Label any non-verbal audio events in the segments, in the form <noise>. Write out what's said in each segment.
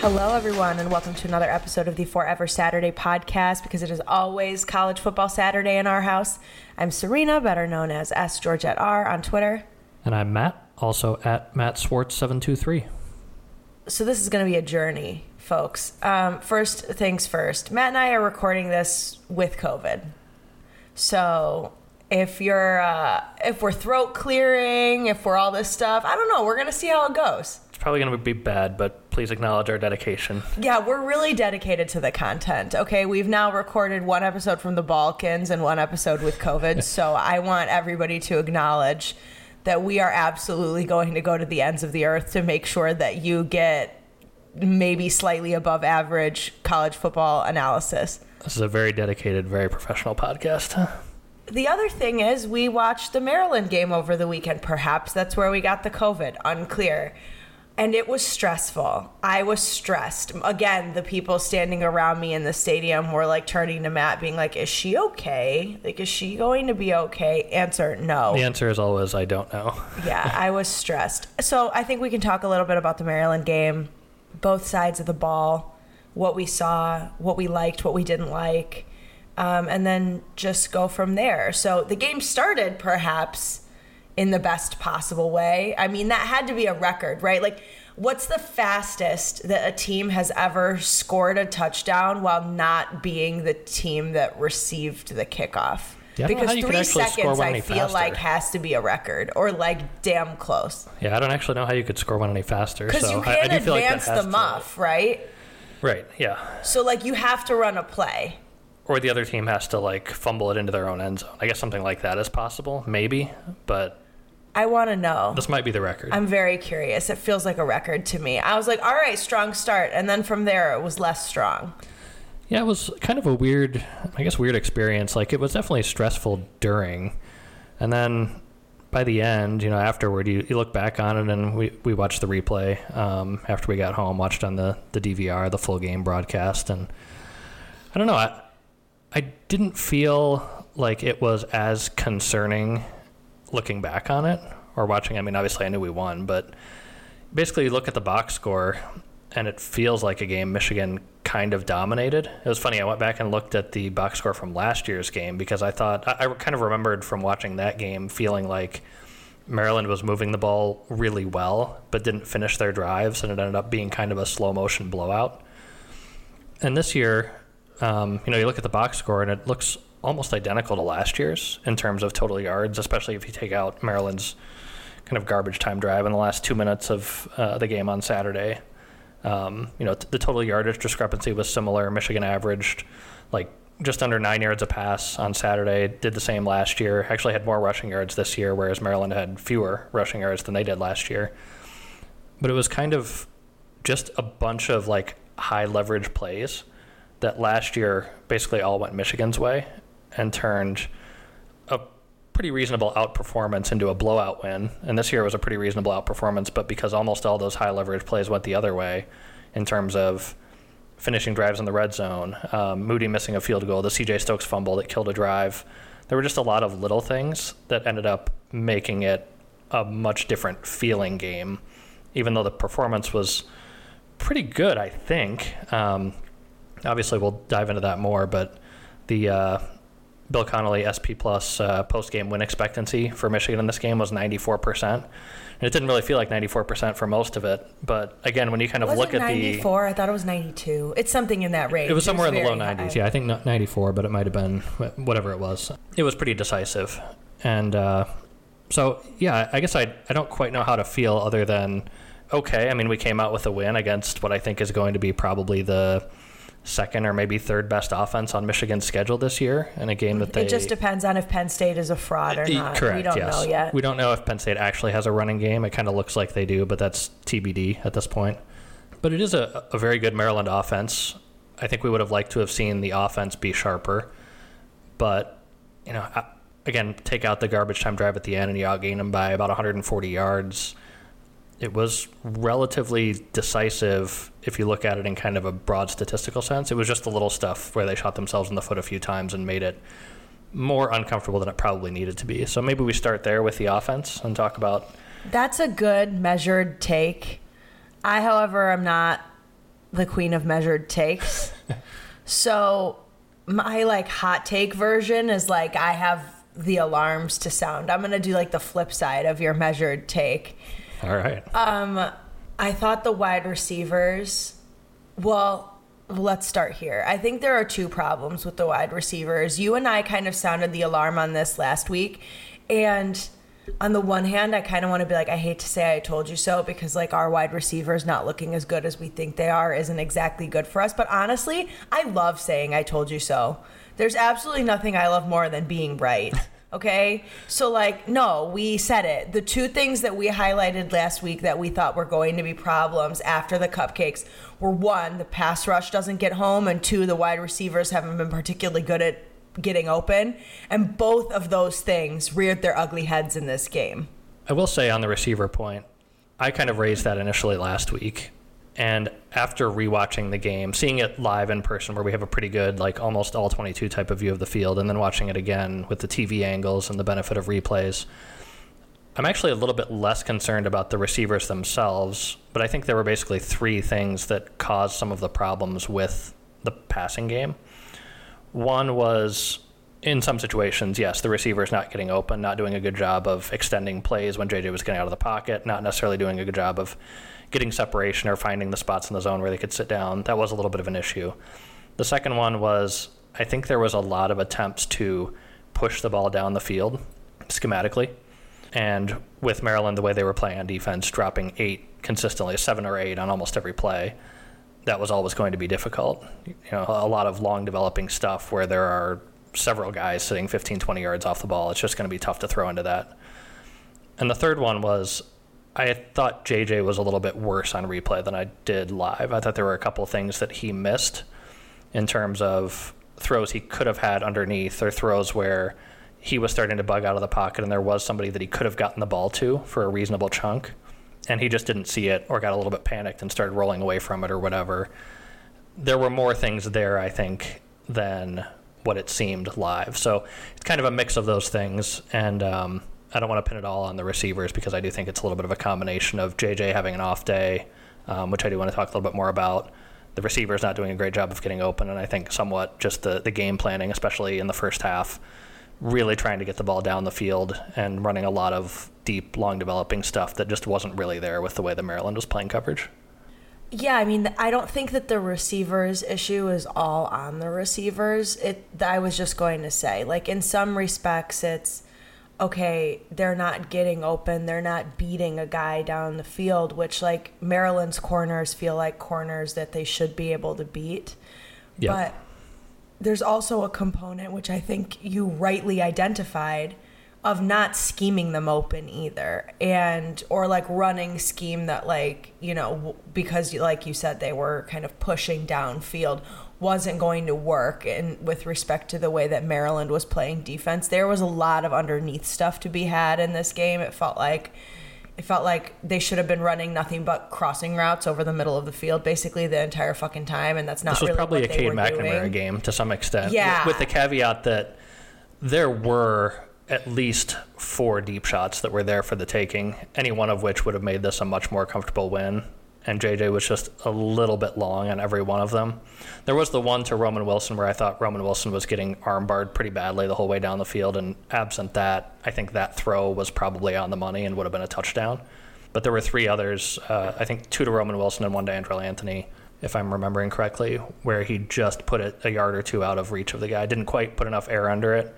Hello, everyone, and welcome to another episode of the Forever Saturday podcast because it is always College Football Saturday in our house. I'm Serena, better known as S. Georgette R. on Twitter. And I'm Matt, also at Matt Swartz723. So, this is going to be a journey, folks. Um, first things first, Matt and I are recording this with COVID. So, if you're uh, if we're throat clearing, if we're all this stuff, I don't know. We're gonna see how it goes. It's probably going to be bad, but please acknowledge our dedication. Yeah, we're really dedicated to the content. Okay, we've now recorded one episode from the Balkans and one episode with COVID, <laughs> so I want everybody to acknowledge that we are absolutely going to go to the ends of the earth to make sure that you get maybe slightly above average college football analysis. This is a very dedicated, very professional podcast. The other thing is, we watched the Maryland game over the weekend. Perhaps that's where we got the COVID. Unclear. And it was stressful. I was stressed. Again, the people standing around me in the stadium were like turning to Matt, being like, Is she okay? Like, is she going to be okay? Answer no. The answer is always, I don't know. <laughs> yeah, I was stressed. So I think we can talk a little bit about the Maryland game, both sides of the ball, what we saw, what we liked, what we didn't like um, and then just go from there. So the game started perhaps in the best possible way. I mean, that had to be a record, right? Like, what's the fastest that a team has ever scored a touchdown while not being the team that received the kickoff? Yeah, because three seconds, I feel faster. like, has to be a record or like damn close. Yeah, I don't actually know how you could score one any faster. Because so you can't I, I do feel like advance the to- muff, right? Right, yeah. So, like, you have to run a play. Or the other team has to like fumble it into their own end zone. I guess something like that is possible, maybe, but I want to know. this might be the record. I'm very curious. It feels like a record to me. I was like, all right, strong start. And then from there, it was less strong. Yeah, it was kind of a weird, I guess, weird experience. Like, it was definitely stressful during. And then by the end, you know, afterward, you, you look back on it and we, we watched the replay um, after we got home, watched on the, the DVR, the full game broadcast. And I don't know, I, I didn't feel like it was as concerning looking back on it or watching. I mean, obviously, I knew we won, but basically, you look at the box score and it feels like a game Michigan kind of dominated. It was funny. I went back and looked at the box score from last year's game because I thought I, I kind of remembered from watching that game feeling like Maryland was moving the ball really well, but didn't finish their drives, and it ended up being kind of a slow motion blowout. And this year, um, you know, you look at the box score and it looks almost identical to last year's in terms of total yards, especially if you take out Maryland's kind of garbage time drive in the last two minutes of uh, the game on Saturday. Um, you know, t- the total yardage discrepancy was similar. Michigan averaged like just under nine yards a pass on Saturday. Did the same last year. Actually had more rushing yards this year, whereas Maryland had fewer rushing yards than they did last year. But it was kind of just a bunch of like high leverage plays that last year basically all went Michigan's way and turned a pretty reasonable outperformance into a blowout win. And this year was a pretty reasonable outperformance, but because almost all those high leverage plays went the other way in terms of finishing drives in the red zone, um, Moody missing a field goal, the CJ Stokes fumble that killed a drive. There were just a lot of little things that ended up making it a much different feeling game, even though the performance was pretty good, I think. Um, obviously, we'll dive into that more, but the uh, Bill Connelly SP Plus uh, post game win expectancy for Michigan in this game was 94%. And it didn't really feel like 94% for most of it. But again, when you kind of Was look it at the. 94? I thought it was 92. It's something in that range. It was somewhere in the low very 90s. high. Yeah, I think not 94, but it might have been whatever it was. It was pretty decisive. And uh, so, yeah, I guess I, I don't quite know how to feel other than okay. I mean, we came out with a win against what I think is going to be probably the second or maybe third best offense on Michigan's schedule this year in a game that they. It just depends on if Penn State is a fraud or not. Correct. we don't yes. know yet. We don't know if Penn State actually has a running game. It kind of looks like they do, but that's TBD at this point. But it is a, a very good Maryland offense. I think we would have liked to have seen the offense be sharper, but you know, again, take out the garbage time drive at the end, and you outgain them by about 140 yards. It was relatively decisive if you look at it in kind of a broad statistical sense. It was just the little stuff where they shot themselves in the foot a few times and made it more uncomfortable than it probably needed to be. So maybe we start there with the offense and talk about That's a good measured take. I, however, am not the queen of measured takes. <laughs> so my like hot take version is like I have the alarms to sound. I'm gonna do like the flip side of your measured take. All right. Um, I thought the wide receivers. Well, let's start here. I think there are two problems with the wide receivers. You and I kind of sounded the alarm on this last week, and on the one hand, I kind of want to be like, I hate to say I told you so because like our wide receivers not looking as good as we think they are isn't exactly good for us. But honestly, I love saying I told you so. There's absolutely nothing I love more than being right. <laughs> Okay. So, like, no, we said it. The two things that we highlighted last week that we thought were going to be problems after the cupcakes were one, the pass rush doesn't get home, and two, the wide receivers haven't been particularly good at getting open. And both of those things reared their ugly heads in this game. I will say on the receiver point, I kind of raised that initially last week. And after rewatching the game, seeing it live in person, where we have a pretty good, like almost all 22 type of view of the field, and then watching it again with the TV angles and the benefit of replays, I'm actually a little bit less concerned about the receivers themselves. But I think there were basically three things that caused some of the problems with the passing game. One was in some situations, yes, the receiver is not getting open, not doing a good job of extending plays when JJ was getting out of the pocket, not necessarily doing a good job of getting separation or finding the spots in the zone where they could sit down. That was a little bit of an issue. The second one was I think there was a lot of attempts to push the ball down the field schematically. And with Maryland, the way they were playing on defense, dropping eight consistently, seven or eight on almost every play, that was always going to be difficult. You know, a lot of long developing stuff where there are several guys sitting 15, 20 yards off the ball. It's just going to be tough to throw into that. And the third one was I thought JJ was a little bit worse on replay than I did live. I thought there were a couple things that he missed in terms of throws he could have had underneath or throws where he was starting to bug out of the pocket and there was somebody that he could have gotten the ball to for a reasonable chunk and he just didn't see it or got a little bit panicked and started rolling away from it or whatever. There were more things there, I think, than what it seemed live. So it's kind of a mix of those things. And um, I don't want to pin it all on the receivers because I do think it's a little bit of a combination of JJ having an off day, um, which I do want to talk a little bit more about. The receivers not doing a great job of getting open, and I think somewhat just the, the game planning, especially in the first half, really trying to get the ball down the field and running a lot of deep, long developing stuff that just wasn't really there with the way the Maryland was playing coverage. Yeah, I mean, I don't think that the receivers issue is all on the receivers. It I was just going to say, like in some respects it's okay, they're not getting open, they're not beating a guy down the field, which like Maryland's corners feel like corners that they should be able to beat. Yep. But there's also a component which I think you rightly identified of not scheming them open either and or like running scheme that like you know because like you said they were kind of pushing downfield wasn't going to work and with respect to the way that Maryland was playing defense there was a lot of underneath stuff to be had in this game it felt like it felt like they should have been running nothing but crossing routes over the middle of the field basically the entire fucking time, and that's not. This was really probably what a Cade McNamara doing. game to some extent. Yeah. With the caveat that there were at least four deep shots that were there for the taking, any one of which would have made this a much more comfortable win. And JJ was just a little bit long on every one of them. There was the one to Roman Wilson where I thought Roman Wilson was getting armbarred pretty badly the whole way down the field. And absent that, I think that throw was probably on the money and would have been a touchdown. But there were three others, uh, I think two to Roman Wilson and one to Andrel Anthony, if I'm remembering correctly, where he just put it a yard or two out of reach of the guy. Didn't quite put enough air under it.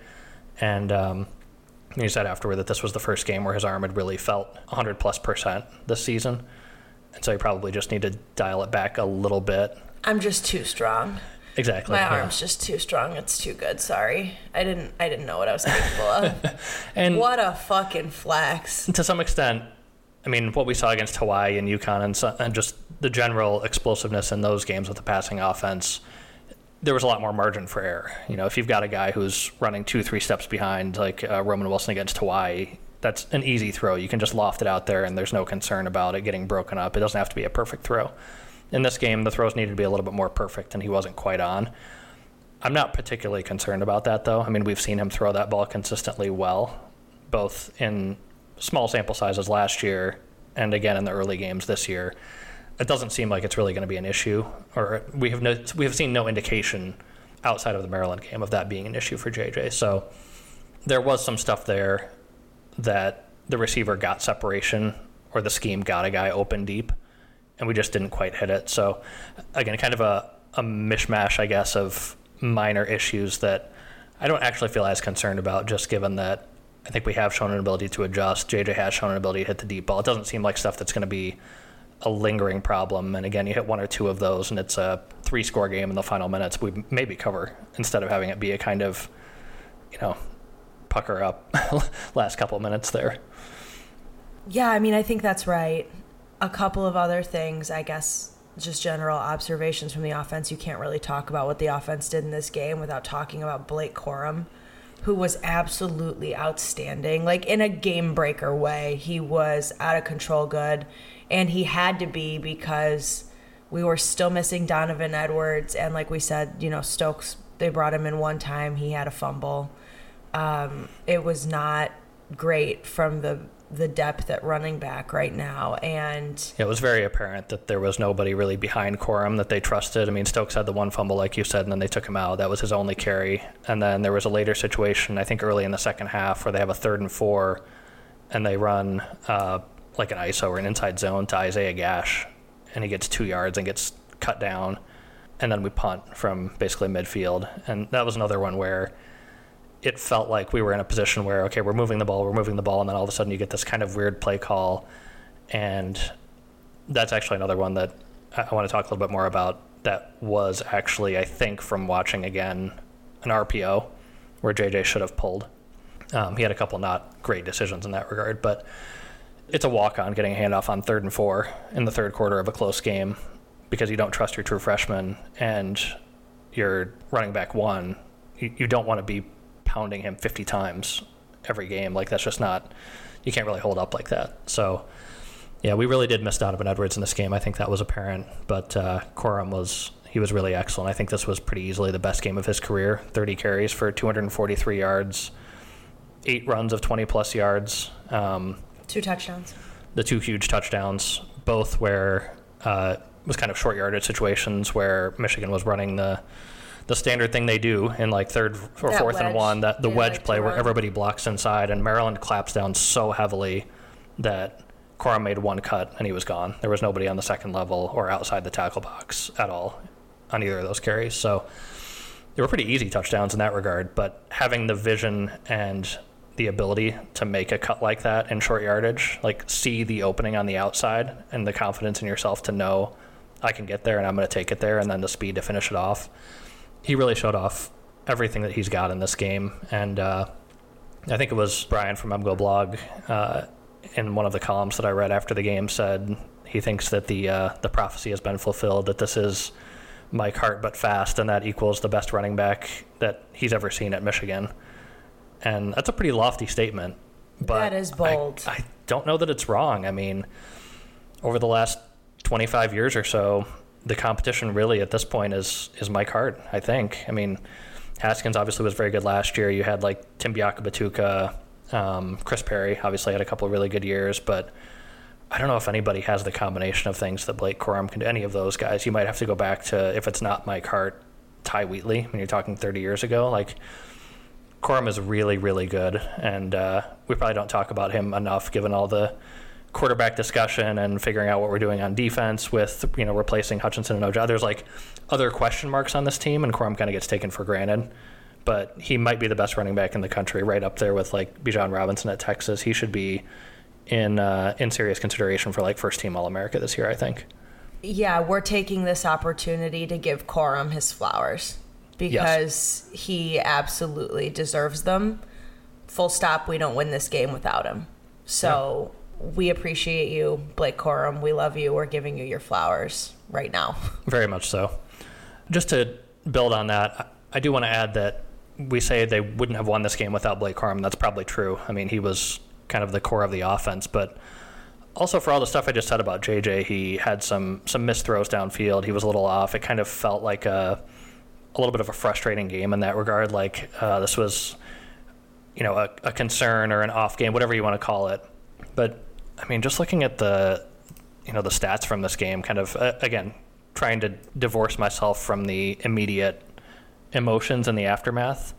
And um, he said afterward that this was the first game where his arm had really felt 100 plus percent this season. And so he probably just need to dial it back a little bit. I'm just too strong. Exactly. My yeah. arm's just too strong. It's too good. Sorry, I didn't. I didn't know what I was capable of. <laughs> And what a fucking flex. to some extent, I mean, what we saw against Hawaii and UConn and, so, and just the general explosiveness in those games with the passing offense, there was a lot more margin for error. You know, if you've got a guy who's running two, three steps behind, like uh, Roman Wilson against Hawaii, that's an easy throw. You can just loft it out there, and there's no concern about it getting broken up. It doesn't have to be a perfect throw. In this game, the throws needed to be a little bit more perfect, and he wasn't quite on. I'm not particularly concerned about that, though. I mean, we've seen him throw that ball consistently well, both in small sample sizes last year and again in the early games this year. it doesn't seem like it's really going to be an issue, or we have no, we have seen no indication outside of the Maryland game of that being an issue for JJ. So there was some stuff there that the receiver got separation or the scheme got a guy open deep, and we just didn't quite hit it. So again, kind of a, a mishmash, I guess, of minor issues that I don't actually feel as concerned about, just given that I think we have shown an ability to adjust. JJ has shown an ability to hit the deep ball. It doesn't seem like stuff that's going to be a lingering problem. And again, you hit one or two of those, and it's a three score game in the final minutes. We maybe cover instead of having it be a kind of, you know, pucker up <laughs> last couple minutes there. Yeah, I mean, I think that's right. A couple of other things, I guess, just general observations from the offense. You can't really talk about what the offense did in this game without talking about Blake Corum who was absolutely outstanding. Like in a game breaker way, he was out of control good. And he had to be because we were still missing Donovan Edwards. And like we said, you know, Stokes, they brought him in one time. He had a fumble. Um, it was not great from the the depth at running back right now. And it was very apparent that there was nobody really behind Corum that they trusted. I mean, Stokes had the one fumble, like you said, and then they took him out. That was his only carry. And then there was a later situation, I think early in the second half, where they have a third and four, and they run uh, like an ISO or an inside zone to Isaiah Gash, and he gets two yards and gets cut down. And then we punt from basically midfield. And that was another one where it felt like we were in a position where okay, we're moving the ball, we're moving the ball, and then all of a sudden you get this kind of weird play call, and that's actually another one that I want to talk a little bit more about. That was actually, I think, from watching again, an RPO where JJ should have pulled. Um, he had a couple not great decisions in that regard, but it's a walk on getting a handoff on third and four in the third quarter of a close game because you don't trust your true freshman and your running back one. You, you don't want to be pounding him 50 times every game. Like that's just not you can't really hold up like that. So yeah, we really did miss Donovan Edwards in this game. I think that was apparent, but uh, Corum was he was really excellent. I think this was pretty easily the best game of his career. 30 carries for 243 yards, eight runs of 20 plus yards, um, two touchdowns. The two huge touchdowns, both where uh, was kind of short yardage situations where Michigan was running the the standard thing they do in like third or that fourth wedge. and one, that the yeah, wedge like play where everybody blocks inside, and Maryland claps down so heavily that Corum made one cut and he was gone. There was nobody on the second level or outside the tackle box at all on either of those carries. So they were pretty easy touchdowns in that regard. But having the vision and the ability to make a cut like that in short yardage, like see the opening on the outside and the confidence in yourself to know I can get there and I'm going to take it there, and then the speed to finish it off he really showed off everything that he's got in this game. And uh, I think it was Brian from MGoBlog uh, in one of the columns that I read after the game said he thinks that the uh, the prophecy has been fulfilled. That this is Mike Hart but fast, and that equals the best running back that he's ever seen at Michigan. And that's a pretty lofty statement. But that is bold. I, I don't know that it's wrong. I mean, over the last 25 years or so, the competition really at this point is is Mike Hart. I think. I mean, Haskins obviously was very good last year. You had like Tim Biakabatuka, um, Chris Perry obviously had a couple of really good years, but I don't know if anybody has the combination of things that Blake Corum can do. Any of those guys, you might have to go back to if it's not Mike Hart, Ty Wheatley. When you're talking 30 years ago, like Corum is really really good, and uh, we probably don't talk about him enough given all the quarterback discussion and figuring out what we're doing on defense with you know replacing Hutchinson and Ojabo. There's like other question marks on this team, and Corum kind of gets taken for granted. But he might be the best running back in the country, right up there with like Bijan Robinson at Texas. He should be in uh, in serious consideration for like first team All America this year. I think. Yeah, we're taking this opportunity to give Corum his flowers because yes. he absolutely deserves them. Full stop. We don't win this game without him. So we appreciate you, Blake Corum. We love you. We're giving you your flowers right now. <laughs> Very much so. Just to build on that, I do want to add that we say they wouldn't have won this game without Blake Corum. That's probably true. I mean, he was kind of the core of the offense, but also for all the stuff I just said about JJ, he had some some missed throws downfield. He was a little off. It kind of felt like a a little bit of a frustrating game in that regard. Like uh, this was, you know, a, a concern or an off game, whatever you want to call it. But I mean, just looking at the you know the stats from this game, kind of uh, again trying to divorce myself from the immediate emotions and the aftermath,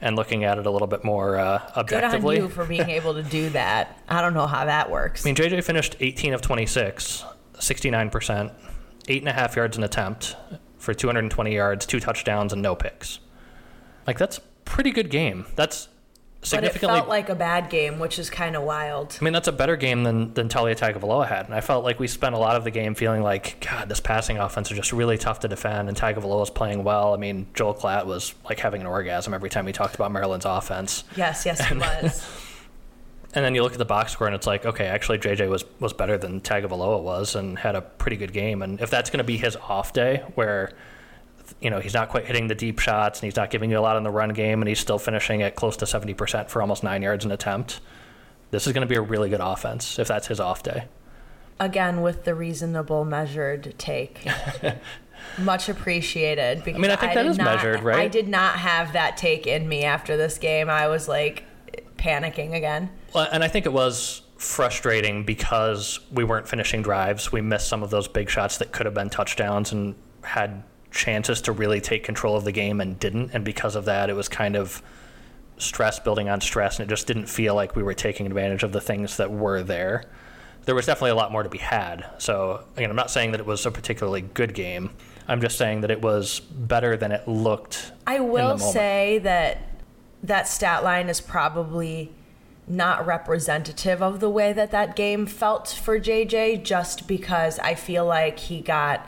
and looking at it a little bit more uh, Good on objectively. you for being able to do that. I don't know how that works. I mean, JJ finished 18 of 26, 69%, eight and a half yards an attempt for 220 yards, two touchdowns, and no picks. Like, that's a pretty good game. That's but it felt like a bad game, which is kind of wild. I mean, that's a better game than, than Taulia Tagovailoa had. And I felt like we spent a lot of the game feeling like, God, this passing offense is just really tough to defend, and Tagovailoa's playing well. I mean, Joel Klatt was like having an orgasm every time he talked about Maryland's offense. Yes, yes, it was. <laughs> And then you look at the box score, and it's like, okay, actually, JJ was was better than Tagovailoa was, and had a pretty good game. And if that's going to be his off day, where you know he's not quite hitting the deep shots, and he's not giving you a lot in the run game, and he's still finishing at close to seventy percent for almost nine yards an attempt, this is going to be a really good offense if that's his off day. Again, with the reasonable, measured take. <laughs> Much appreciated. Because mean, I think that did not- measured, right? I did not have that take in me after this game. I was like panicking again. Well, and I think it was frustrating because we weren't finishing drives. We missed some of those big shots that could have been touchdowns and had chances to really take control of the game and didn't. And because of that, it was kind of stress building on stress, and it just didn't feel like we were taking advantage of the things that were there. There was definitely a lot more to be had. So, again, I'm not saying that it was a particularly good game. I'm just saying that it was better than it looked. I will say that that stat line is probably not representative of the way that that game felt for JJ just because I feel like he got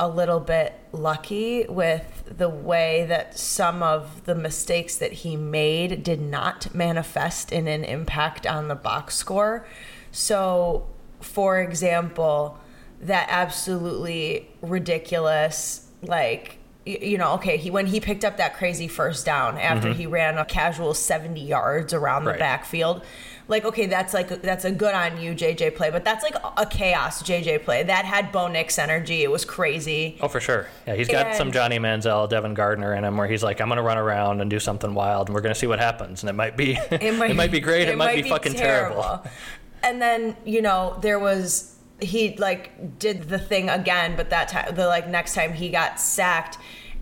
a little bit lucky with the way that some of the mistakes that he made did not manifest in an impact on the box score. So, for example, that absolutely ridiculous, like, you know, okay, he when he picked up that crazy first down after mm-hmm. he ran a casual 70 yards around the Right. backfield, like, okay, that's like that's a good on you JJ play, but that's like a chaos JJ play. That had Bo Nix energy. It was crazy. Oh, for sure. Yeah, he's got some Johnny Manziel, Devin Gardner in him, where he's like, "I'm going to run around and do something wild, and we're going to see what happens." And it might be, it <laughs> might, be great. It, might, be, fucking terrible. And then you know there was he like did the thing again, but that time the like next time he got sacked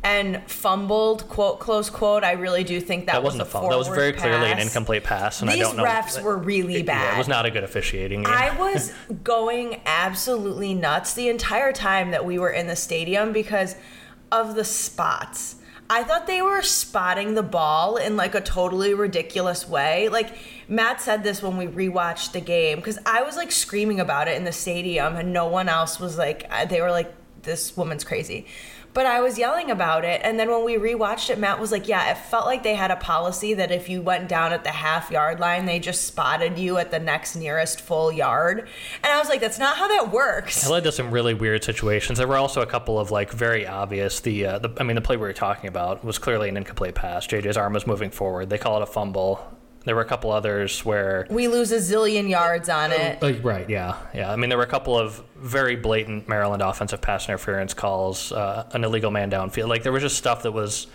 and fumbled quote close quote. I really do think that, That wasn't a fumble. That was very clearly an incomplete pass, and These I don't know. refs were really Yeah, bad. it was not a good officiating. Game. I was going absolutely nuts the entire time that we were in the stadium because of the spots. I thought they were spotting the ball in like a totally ridiculous way. Like Matt said this when we rewatched the game because I was like screaming about it in the stadium and no one else was like uh, they were like this woman's crazy. But I was yelling about it and then when we rewatched it Matt was like, "Yeah, it felt like they had a policy that if you went down at the half yard line, they just spotted you at the next nearest full yard." And I was like, "That's not how that works." It led to some really weird situations. There were also a couple of like very obvious. The, uh, the I mean, the play we were talking about was clearly an incomplete pass. JJ's arm was moving forward. They call it a fumble. There were a couple others where We lose a zillion yards on it. Uh, right, yeah, yeah. I mean, there were a couple of very blatant Maryland offensive pass interference calls, uh, an illegal man downfield. Like there was just stuff that was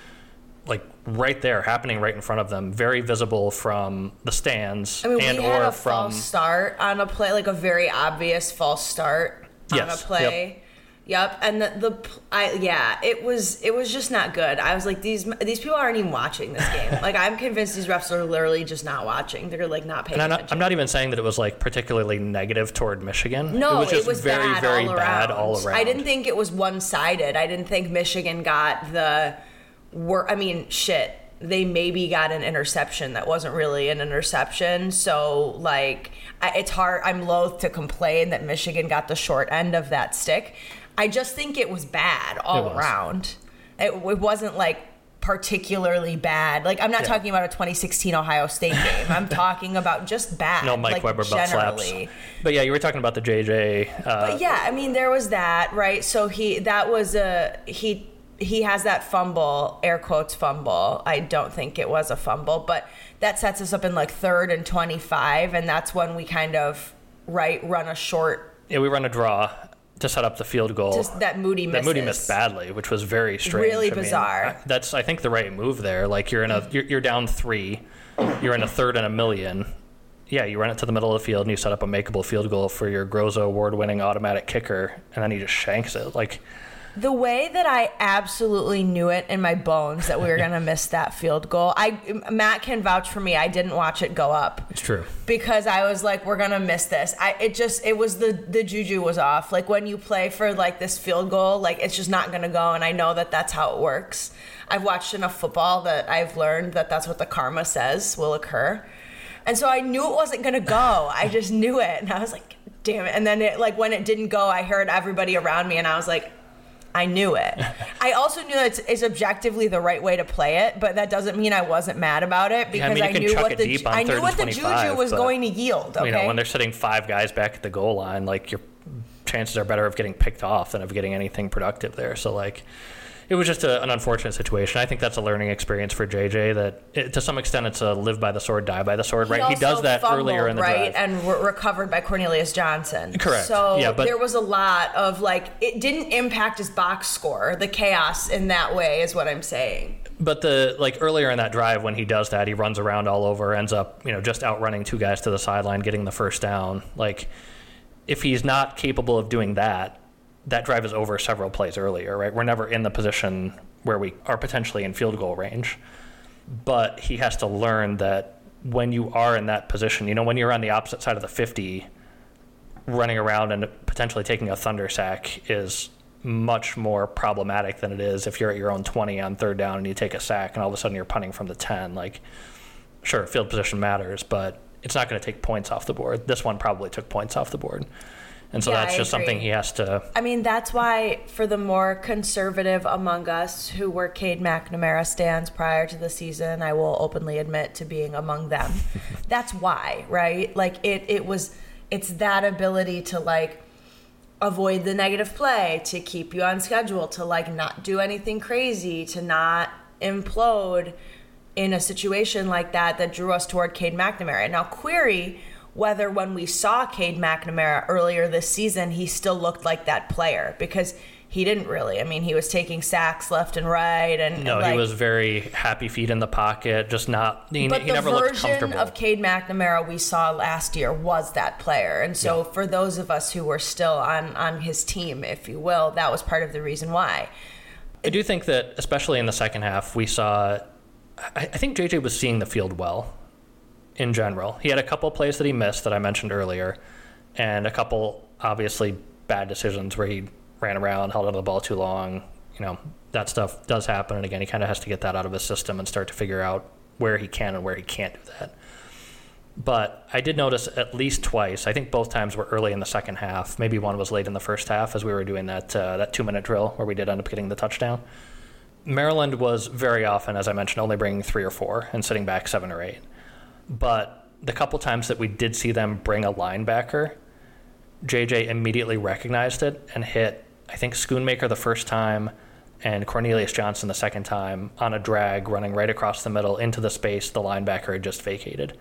like right there, happening right in front of them, very visible from the stands I mean, and or a from. false start on a play, like a very obvious false start on Yes, a play. Yep, and the, the I yeah, it was it was just not good. I was like these these people aren't even watching this game. <laughs> like I'm convinced these refs are literally just not watching. They're like not paying And I'm not. I'm not even saying that it was like particularly negative toward Michigan. No, it was just very, bad very all bad all around. I didn't think it was one sided. I didn't think Michigan got the wor I mean, shit. They maybe got an interception that wasn't really an interception. So, like, I, it's hard. I'm loath to complain that Michigan got the short end of that stick. I just think it was bad all It was. around. It, it wasn't like particularly bad. Like, I'm not Yeah. talking about a 2016 Ohio State <laughs> game. I'm talking about just bad. no Mike like, Weber butt slaps. generally. But yeah, you were talking about the JJ. Uh, But yeah, I mean there was that, right? So he that was a he he has that fumble, air quotes fumble. I don't think it was a fumble, but that sets us up in like third and 25 and that's when we kind of right run a short yeah, we run a draw to set up the field goal. just that Moody that. Moody missed badly, which was very strange. Really I mean, bizarre. I- that's I think the right move there. Like you're in a you're, you're down three, you're in a third and a million. yeah, you run it to the middle of the field and you set up a makeable field goal for your Groza award-winning automatic kicker, and then he just shanks it. Like The way that I absolutely knew it in my bones that we were <laughs> gonna miss that field goal. I Matt can vouch for me. I didn't watch it go up it's true. because I was like, we're gonna miss this. I it just it was the the juju was off. Like when you play for like this field goal, like it's just not gonna go. And I know that that's how it works. I've watched enough football that I've learned that that's what the karma says will occur. And so I knew it wasn't gonna go. <laughs> I just knew it, and I was like, damn it. And then it like when it didn't go, I heard everybody around me, and I was like. I knew it. <laughs> I also knew that it's, it's objectively the right way to play it, but that doesn't mean I wasn't mad about it Yeah, I because mean, I knew what the I knew what the juju was going to yield. Okay, You know, when they're sitting five guys back at the goal line, like your chances are better of getting picked off than of getting anything productive there. So like, it was just a, an unfortunate situation. I think that's a learning experience for JJ. That it, to some extent, it's a live by the sword, die by the sword. right? He does that fumbled, earlier in the right, drive. and re- recovered by Cornelius Johnson. Correct. So Yeah, but- there was a lot of like it didn't impact his box score. The chaos in that way is what I'm saying. But the like earlier in that drive when he does that, he runs around all over, ends up you know just outrunning two guys to the sideline, getting the first down. Like if he's not capable of doing that, that drive is over several plays earlier. Right? We're never in the position where we are potentially in field goal range. But he has to learn that when you are in that position, you know, when you're on the opposite side of the 50, running around and potentially taking a thunder sack is much more problematic than it is if you're at your own 20 on third down and you take a sack and all of a sudden you're punting from the 10 like sure field position matters but it's not going to take points off the board this one probably took points off the board and so Yeah, that's I just something he has to I mean, that's why for the more conservative among us who were Cade McNamara stands prior to the season, I will openly admit to being among them. <laughs> that's why, right? Like it it was it's that ability to like avoid the negative play, to keep you on schedule, to like not do anything crazy, to not implode in a situation like that that drew us toward Cade McNamara. Now, query whether when we saw Cade McNamara earlier this season, he still looked like that player because he didn't really. I mean, he was taking sacks left and right, and no like, he was very happy feet in the pocket just not he, but he the never looked version comfortable of Cade McNamara we saw last year was that player, and so for those of us who were still on on his team, if you will, that was part of the reason why. I do think that, especially in the second half, we saw. I, I think JJ was seeing the field well in general. He had a couple plays that he missed that I mentioned earlier, and a couple obviously bad decisions where he ran around, held onto the ball too long. You know, that stuff does happen. And again, he kind of has to get that out of his system and start to figure out where he can and where he can't do that. But I did notice at least twice. I think both times were early in the second half. Maybe one was late in the first half as we were doing that uh, that two minute drill where we did end up getting the touchdown. Maryland was very often, as I mentioned, only bringing three or four and sitting back seven or eight. But the couple times that we did see them bring a linebacker, JJ immediately recognized it and hit, I think, Schoonmaker the first time and Cornelius Johnson the second time on a drag running right across the middle into the space the linebacker had just vacated.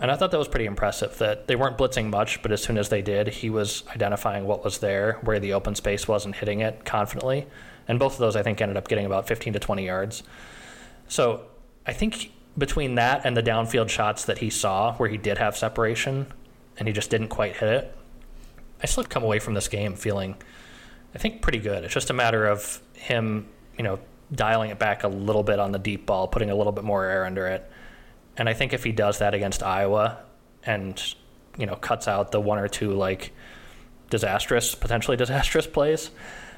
And I thought that was pretty impressive that they weren't blitzing much, but as soon as they did, he was identifying what was there, where the open space was, and hitting it confidently. And both of those, I think, ended up getting about 15 to 20 yards. So I think between that and the downfield shots that he saw, where he did have separation and he just didn't quite hit it, I still come away from this game feeling, I think, pretty good. It's just a matter of him, you know, dialing it back a little bit on the deep ball, putting a little bit more air under it. And I think if he does that against Iowa and, you know, cuts out the one or two, like, disastrous, potentially disastrous <laughs> plays,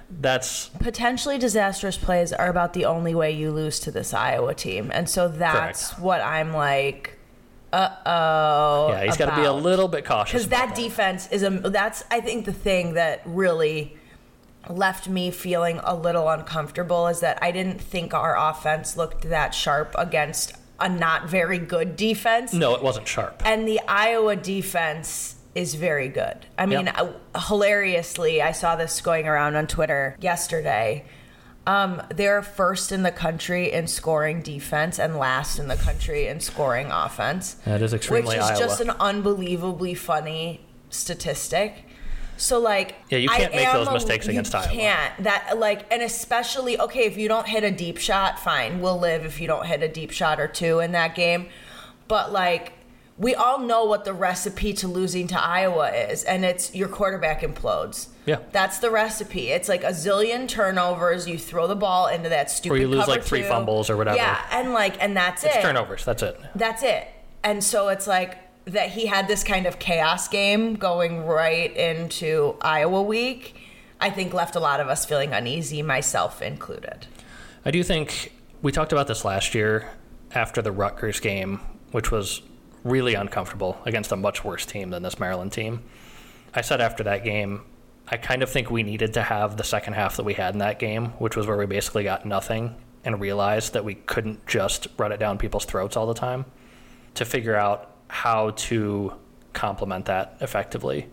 that's Potentially disastrous plays are about the only way you lose to this Iowa team, and so that's Correct. what I'm like. Uh oh. yeah, he's got to be a little bit cautious because about that defense is a that's I think the thing that really left me feeling a little uncomfortable is that I didn't think our offense looked that sharp against a not very good defense. No, it wasn't sharp. And the Iowa defense is very good. I mean, Yep. uh, hilariously, I saw this going around on Twitter yesterday. Um, they're first in the country in scoring defense and last in the country in scoring offense. That is extremely Which is Iowa. just an unbelievably funny statistic. So like, Yeah, you can't I make those a- mistakes against Iowa. Can't that like, and especially okay if you don't hit a deep shot, fine, we'll live if you don't hit a deep shot or two in that game. But like, we all know what the recipe to losing to Iowa is, and it's your quarterback implodes. Yeah. That's the recipe. It's like a zillion turnovers. You throw the ball into that stupid. Or you lose like three two. fumbles or whatever. Yeah, and like, and that's it. It's it. turnovers. That's it. That's it. And so it's like that he had this kind of chaos game going right into Iowa week. I think left a lot of us feeling uneasy, myself included. I do think we talked about this last year after the Rutgers game, which was really uncomfortable against a much worse team than this Maryland team. I said after that game, I kind of think we needed to have the second half that we had in that game, which was where we basically got nothing and realized that we couldn't just run it down people's throats all the time to figure out how to complement that effectively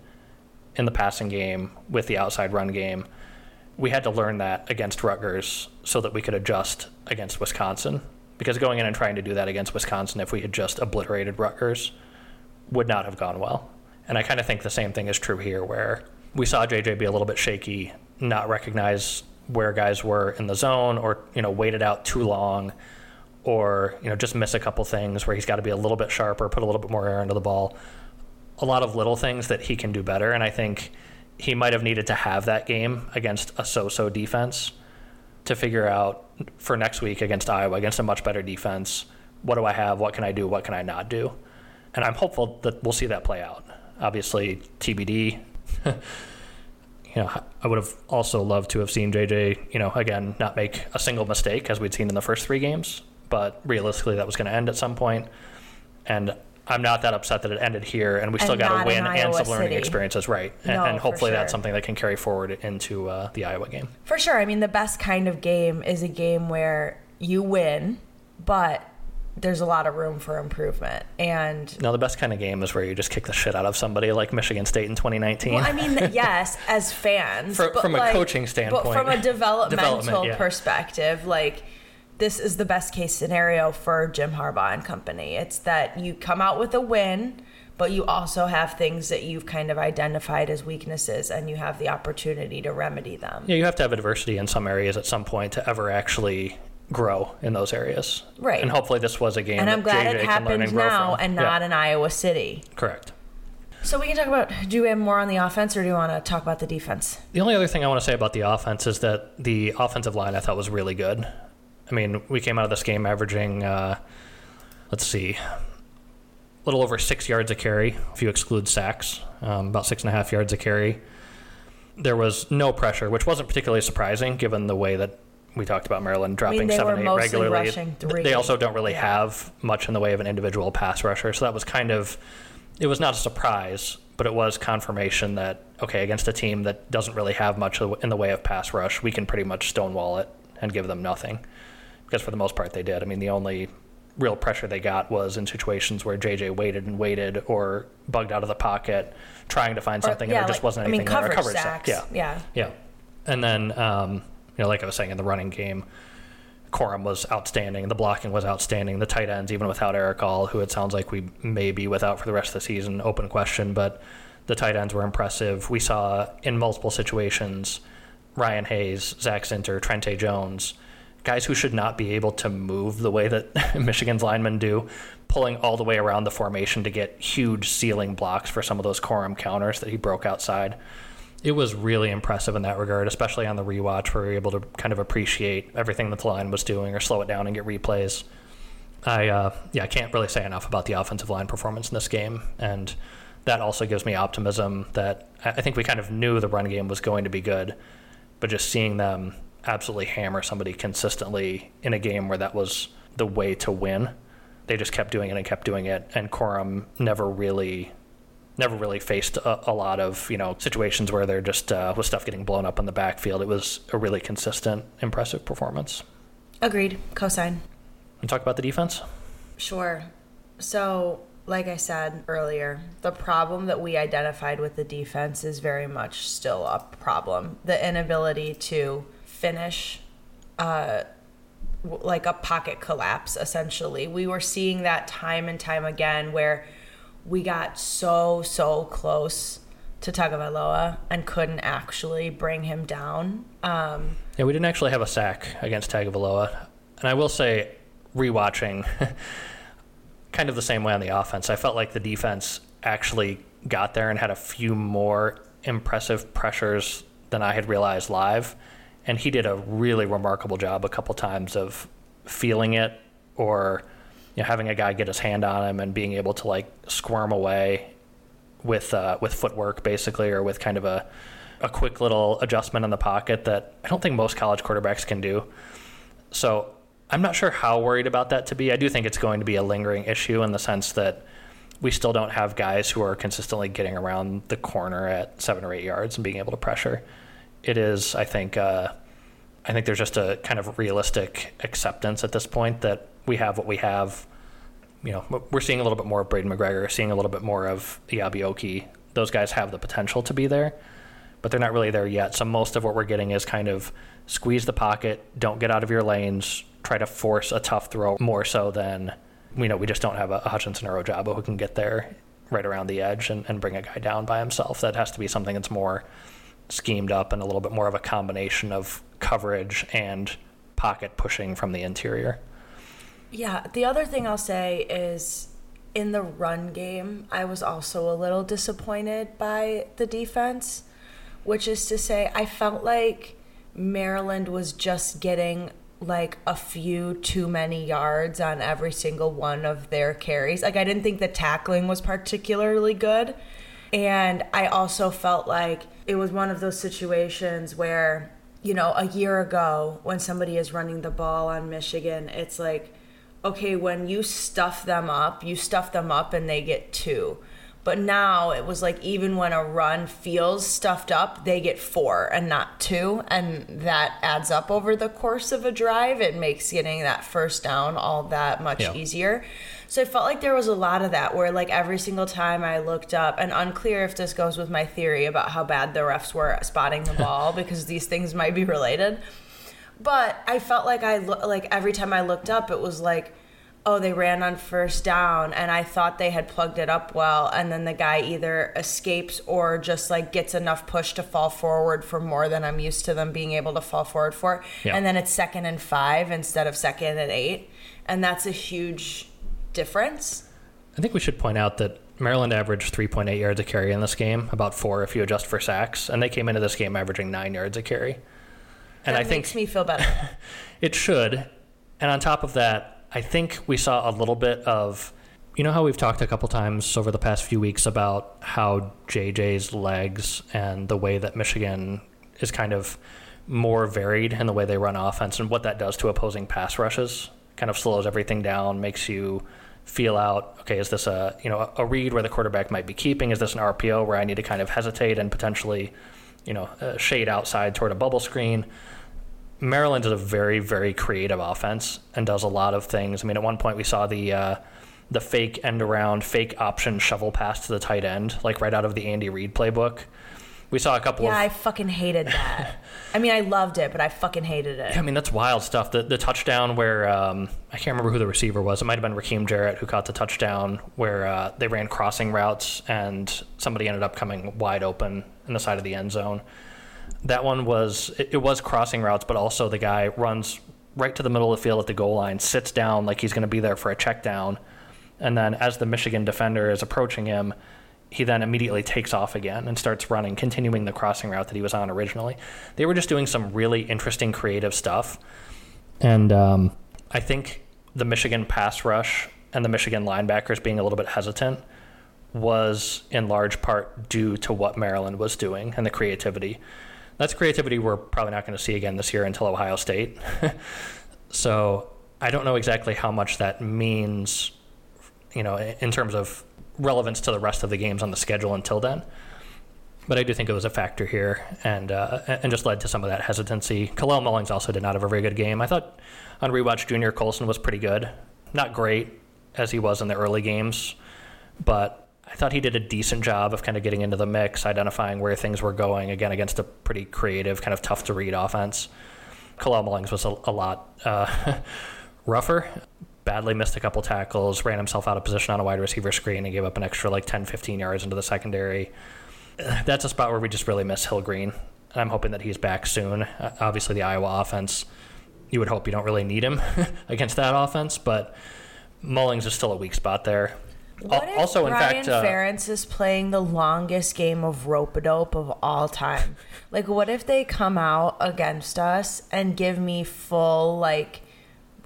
in the passing game with the outside run game. We had to learn that against Rutgers so that we could adjust against Wisconsin. Because going in and trying to do that against Wisconsin, if we had just obliterated Rutgers, would not have gone well. And I kind of think the same thing is true here, where we saw JJ be a little bit shaky, not recognize where guys were in the zone, or you know waited out too long, or you know just miss a couple things where he's got to be a little bit sharper, put a little bit more air into the ball. A lot of little things that he can do better, and I think he might have needed to have that game against a so-so defense to figure out for next week against Iowa, against a much better defense, what do I have? What can I do? What can I not do? And I'm hopeful that we'll see that play out. Obviously, TBD. <laughs> you know, I would have also loved to have seen JJ, you know, again, not make a single mistake as we'd seen in the first three games, but realistically, that was going to end at some point. And I'm not that upset that it ended here, and we still And got to win and some learning City. experiences, right? And, No, and for hopefully, that's something that can carry forward into uh, the Iowa game. For sure. I mean, the best kind of game is a game where you win, but there's a lot of room for improvement. And Now, the best kind of game is where you just kick the shit out of somebody like Michigan State in 2019. well, I mean, <laughs> yes, as fans, but from a coaching standpoint. but from a developmental Development, yeah. perspective, like this is the best case scenario for Jim Harbaugh and company. It's that you come out with a win, but you also have things that you've kind of identified as weaknesses, and you have the opportunity to remedy them. yeah, you have to have adversity in some areas at some point to ever actually grow in those areas. Right. And hopefully, this was a game And I'm that glad JJ it happened and now from. and Yeah, not in Iowa City. correct. So we can talk about. Do we have more on the offense, or do you want to talk about the defense? The only other thing I want to say about the offense is that the offensive line I thought was really good. I mean, we came out of this game averaging, uh, let's see, a little over six yards a carry, if you exclude sacks, um, about six and a half yards a carry. There was no pressure, which wasn't particularly surprising given the way that we talked about Maryland dropping they seven, were eight regularly. rushing Th- three. They also don't really Yeah. have much in the way of an individual pass rusher, so that was kind of it was not a surprise, but it was confirmation that okay, against a team that doesn't really have much in the way of pass rush, we can pretty much stonewall it and give them nothing. Because for the most part, they did. I mean, the only real pressure they got was in situations where JJ waited and waited or bugged out of the pocket, trying to find Or- something, yeah, and there just wasn't anything I mean, anything there. Coverage sack, sacks. yeah, Yeah. yeah. And then, um, you know, like I was saying in the running game, Corum was outstanding. The blocking was outstanding. The tight ends, even without Erick All, who it sounds like we may be without for the rest of the season, open question, but the tight ends were impressive. We saw in multiple situations Ryan Hayes, Zak Zinter, Trente Jones, guys who should not be able to move the way that <laughs> Michigan's linemen do, pulling all the way around the formation to get huge sealing blocks for some of those Corum counters that he broke outside it was really impressive in that regard, especially on the rewatch where we were able to kind of appreciate everything that the line was doing or slow it down and get replays. I uh, yeah, I can't really say enough about the offensive line performance in this game, and that also gives me optimism that I think we kind of knew the run game was going to be good, but just seeing them absolutely hammer somebody consistently in a game where that was the way to win, they just kept doing it and kept doing it, and Corum never really never really faced a, a lot of you know situations where they're just uh, with stuff getting blown up in the backfield. It was a really consistent, impressive performance. Agreed. Cosign. And talk about the defense. Sure. So, like I said earlier, the problem that we identified with the defense is very much still a problem. The inability to finish, uh, like a pocket collapse, essentially. We were seeing that time and time again where we got so, so close to Tagovailoa and couldn't actually bring him down. Um, Yeah, we didn't actually have a sack against Tagovailoa, and I will say, rewatching, <laughs> kind of the same way on the offense. I felt like the defense actually got there and had a few more impressive pressures than I had realized live. And he did a really remarkable job a couple times of feeling it or you know, having a guy get his hand on him and being able to like squirm away with uh, with footwork basically or with kind of a a quick little adjustment in the pocket that I don't think most college quarterbacks can do. So I'm not sure how worried about that to be. I do think it's going to be a lingering issue in the sense that we still don't have guys who are consistently getting around the corner at seven or eight yards and being able to pressure. It is, I think, uh, I think there's just a kind of realistic acceptance at this point that we have what we have. You know, we're seeing a little bit more of Braden McGregor, seeing a little bit more of Eyabi Those guys have the potential to be there, but they're not really there yet. So most of what we're getting is kind of squeeze the pocket, don't get out of your lanes, try to force a tough throw more so than you know we just don't have a, a Hutchinson or Ojabo who can get there right around the edge and, and bring a guy down by himself. That has to be something that's more schemed up and a little bit more of a combination of coverage and pocket pushing from the interior. Yeah, the other thing I'll say is in the run game, I was also a little disappointed by the defense, which is to say, I felt like Maryland was just getting like a few too many yards on every single one of their carries. Like I didn't think the tackling was particularly good. And I also felt like it was one of those situations where, you know, a year ago when somebody is running the ball on Michigan, it's like, okay, when you stuff them up, you stuff them up and they get two. But now it was like even when a run feels stuffed up, they get four and not two. And that adds up over the course of a drive. It makes getting that first down all that much yeah. easier. So I felt like there was a lot of that where like every single time I looked up, and unclear if this goes with my theory about how bad the refs were at spotting the <laughs> ball because these things might be related. But I felt like I lo- like every time I looked up, it was like oh, they ran on first down, and I thought they had plugged it up well, and then the guy either escapes or just like gets enough push to fall forward for more than I'm used to them being able to fall forward for, yeah. and then it's second and five instead of second and eight, and that's a huge difference. I think we should point out that Maryland averaged 3.8 yards a carry in this game, about four if you adjust for sacks, and they came into this game averaging nine yards a carry. And that I makes think me feel better. <laughs> it should. And on top of that, I think we saw a little bit of, you know, how we've talked a couple times over the past few weeks about how JJ's legs and the way that Michigan is kind of more varied in the way they run offense and what that does to opposing pass rushes. Kind of slows everything down, makes you feel out. Okay, is this a you know a read where the quarterback might be keeping? Is this an RPO where I need to kind of hesitate and potentially, you know, uh, shade outside toward a bubble screen? Maryland is a very, very creative offense and does a lot of things. I mean, at one point we saw the uh, the fake end around, fake option shovel pass to the tight end, like right out of the Andy Reid playbook. We saw a couple. Yeah, of... I fucking hated that. <laughs> I mean, I loved it, but I fucking hated it. Yeah, I mean, that's wild stuff. The the touchdown where um, I can't remember who the receiver was. It might have been Rakim Jarrett who caught the touchdown where uh, they ran crossing routes and somebody ended up coming wide open in the side of the end zone that one was it, it was crossing routes, but also the guy runs right to the middle of the field at the goal line, sits down like he's going to be there for a check down, and then as the Michigan defender is approaching him, he then immediately takes off again and starts running, continuing the crossing route that he was on originally. They were just doing some really interesting, creative stuff, and um, I think the Michigan pass rush and the Michigan linebackers being a little bit hesitant was in large part due to what Maryland was doing and the creativity that's creativity we're probably not going to see again this year until Ohio State. <laughs> so I don't know exactly how much that means, you know, in terms of relevance to the rest of the games on the schedule until then. But I do think it was a factor here, and uh, and just led to some of that hesitancy. Kalel Mullings also did not have a very good game. I thought on rewatch, Junior Colson was pretty good, not great as he was in the early games, but I thought he did a decent job of kind of getting into the mix, identifying where things were going, again, against a pretty creative, kind of tough to read offense. Kalel Mullings was a, a lot uh, <laughs> rougher. Badly missed a couple tackles, ran himself out of position on a wide receiver screen, and gave up an extra like 10, 15 yards into the secondary. <sighs> That's a spot where we just really miss Hill Green. I'm hoping that he's back soon. Uh, obviously, the Iowa offense, you would hope you don't really need him <laughs> against that offense, but Mullings is still a weak spot there. What if also, in fact, uh, Ferentz is playing the longest game of rope a dope of all time? like, what if they come out against us and give me full like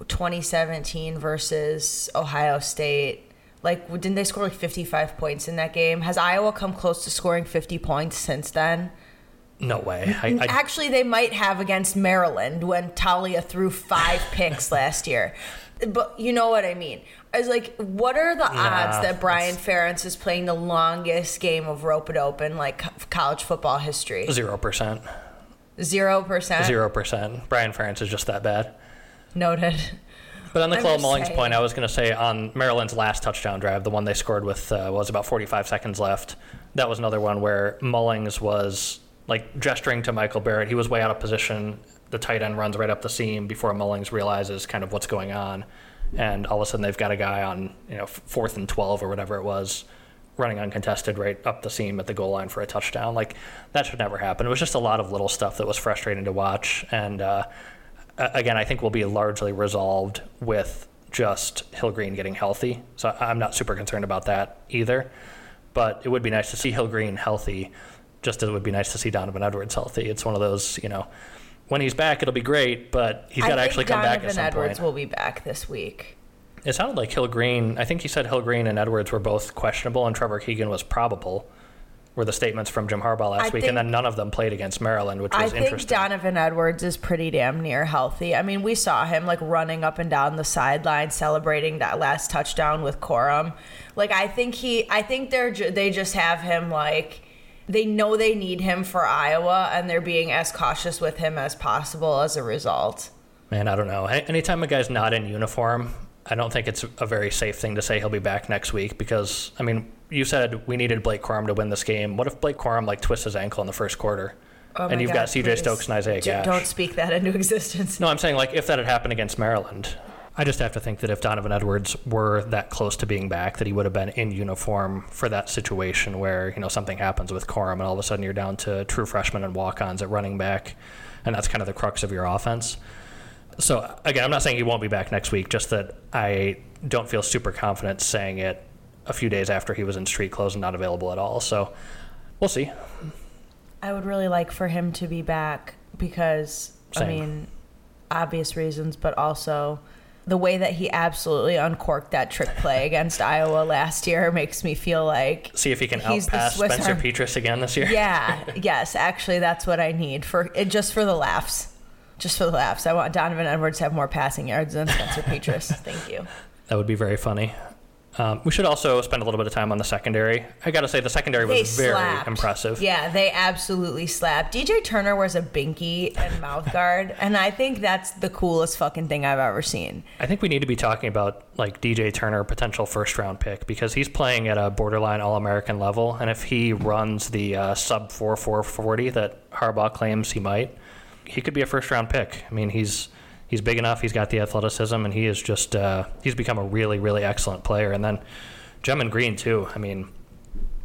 2017 versus Ohio State? Like, didn't they score like 55 points in that game? Has Iowa come close to scoring 50 points since then? no way. I, I, Actually, they might have against Maryland when Taulia threw five <laughs> picks last year. But you know what I mean. I was like, what are the odds that Brian Ferentz is playing the longest game of rope it open like college football history? Zero percent. Zero percent. Zero percent. Brian Ferentz is just that bad. Noted. But on the Chloe Mullings point, I was going to say on Maryland's last touchdown drive, the one they scored with uh, was about 45 seconds left. That was another one where Mullings was like gesturing to Michael Barrett. He was way out of position. The tight end runs right up the seam before Mullings realizes kind of what's going on, and all of a sudden they've got a guy on you know fourth and 12 or whatever it was, running uncontested right up the seam at the goal line for a touchdown. Like that should never happen. It was just a lot of little stuff that was frustrating to watch, and. Uh, again, I think will be largely resolved with just Hill Green getting healthy. So I'm not super concerned about that either. But it would be nice to see Hill Green healthy, just as it would be nice to see Donovan Edwards healthy. It's one of those, you know, when he's back, it'll be great, but he's got to actually come back Donovan at some Edwards point. will be back this week. It sounded like Hill Green. I think he said Hill Green and Edwards were both questionable, and Trevor Keegan was probable. Were the statements from Jim Harbaugh last I week, think- and then none of them played against Maryland, which was interesting. I think. Donovan Edwards is pretty damn near healthy. I mean, we saw him like running up and down the sideline celebrating that last touchdown with Corum. Like, I think he, I think they're they just have him like they know they need him for Iowa, and they're being as cautious with him as possible as a result. Man, I don't know. Anytime a guy's not in uniform, I don't think it's a very safe thing to say he'll be back next week because, I mean, you said we needed Blake Corum to win this game. What if Blake Corum like twists his ankle in the first quarter? Oh and you've God, got CJ. Stokes and Isaiah Gash. Don't speak that into <laughs> existence. No, I'm saying like if that had happened against Maryland, I just have to think that if Donovan Edwards were that close to being back, that he would have been in uniform for that situation where you know something happens with Corum and all of a sudden you're down to true freshmen and walk-ons at running back, and that's kind of the crux of your offense. So again, I'm not saying he won't be back next week, just that I don't feel super confident saying it a few days after he was in street clothes and not available at all. So we'll see. I would really like for him to be back because I mean, obvious reasons, but also the way that he absolutely uncorked that trick play <laughs> against Iowa last year makes me feel like See if he can outpass Spencer Army- Petras again this year. yeah, <laughs> yes, actually that's what I need for it just for the laughs. Just for the laughs. I want Donovan Edwards to have more passing yards than Spencer Petras. <laughs> Thank you. That would be very funny. Um, we should also spend a little bit of time on the secondary. I got to say, the secondary was They very slapped. impressive. Yeah, they absolutely slapped. DJ Turner wears a binky and mouth guard, <laughs> and I think that's the coolest fucking thing I've ever seen. I think we need to be talking about like DJ Turner, potential first round pick, because he's playing at a borderline All American level, and if he runs the uh, sub four four forty that Harbaugh claims he might, he could be a first round pick. I mean, he's he's big enough, he's got the athleticism, and he is just uh, he's become a really really excellent player. And then Gemon Green too. I mean,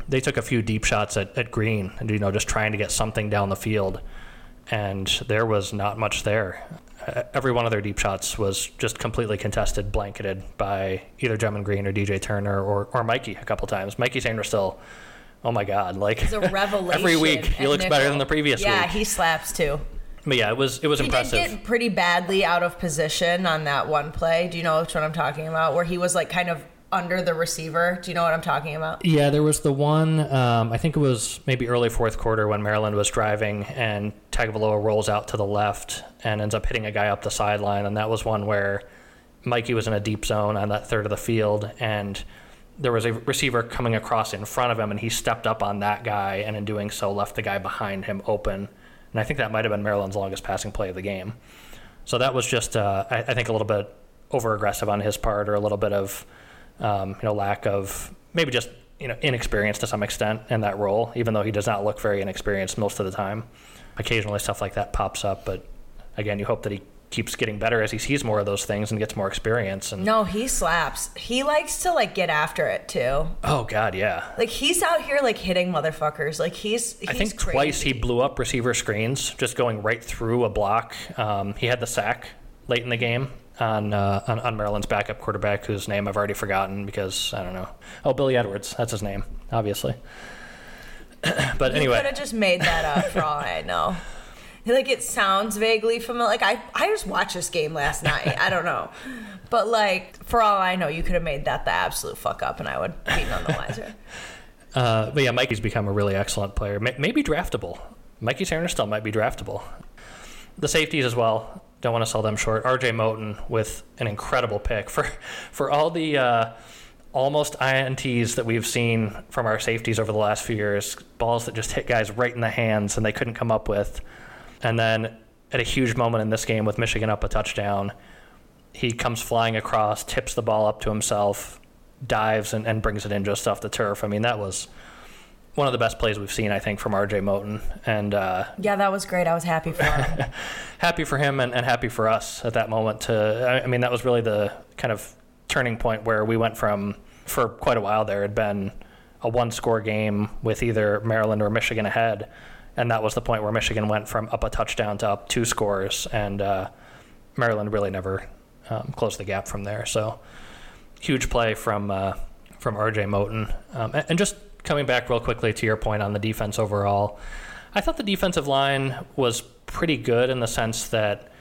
they took a few deep shots at, at Green, and you know, just trying to get something down the field, and there was not much there. Every one of their deep shots was just completely contested, blanketed by either Gemon Green or DJ Turner or, or Mikey a couple times. Mikey Sainristil, oh my God, like He's a revelation. <laughs> every week he looks better than the previous yeah, week. Yeah he slaps too. But yeah, it was it was impressive. He impressive. did get pretty badly out of position on that one play. Do you know which one I'm talking about? Where he was like kind of under the receiver. Do you know what I'm talking about? Yeah, there was the one. Um, I think it was maybe early fourth quarter when Maryland was driving, and Tagovailoa rolls out to the left and ends up hitting a guy up the sideline, and that was one where Mikey was in a deep zone on that third of the field, and there was a receiver coming across in front of him, and he stepped up on that guy, and in doing so, left the guy behind him open. And I think that might have been Maryland's longest passing play of the game. So that was just, uh, I, I think, a little bit over aggressive on his part, or a little bit of, um, you know, lack of maybe just you know inexperience to some extent in that role. Even though he does not look very inexperienced most of the time, occasionally stuff like that pops up. But again, you hope that he keeps getting better as he sees more of those things and gets more experience. And No, he slaps. He likes to like get after it too. oh god, yeah. Like he's out here like hitting motherfuckers. Like he's. he's I think crazy. twice he blew up receiver screens, just going right through a block. Um, he had the sack late in the game on, uh, on on Maryland's backup quarterback, whose name I've already forgotten because I don't know. Oh, Billy Edwards, that's his name, obviously. <clears throat> but You anyway, could have just made that up for all I know. <laughs> Like it sounds vaguely familiar. Like I, I just watched this game last <laughs> night. I don't know, but like for all I know, you could have made that the absolute fuck up, and I would be none the wiser. <laughs> Uh, but yeah, Mikey's become a really excellent player. May- maybe draftable. Mikey Sainristil might be draftable. The safeties as well. Don't want to sell them short. R.J. Moten with an incredible pick for for all the uh, almost ints that we've seen from our safeties over the last few years. Balls that just hit guys right in the hands and they couldn't come up with. And then at a huge moment in this game with Michigan up a touchdown, he comes flying across, tips the ball up to himself, dives and, and brings it in just off the turf. I mean, that was one of the best plays we've seen, I think, from RJ Moten. And uh, Yeah, that was great. I was happy for him. <laughs> happy for him and, and happy for us at that moment. To I- I mean, that was really the kind of turning point where we went from, for quite a while there, had been a one score game with either Maryland or Michigan ahead. And that was the point where Michigan went from up a touchdown to up two scores. And uh, Maryland really never um, closed the gap from there. So huge play from uh, from RJ Moten. Um, and, and just coming back real quickly to your point on the defense overall, I thought the defensive line was pretty good in the sense that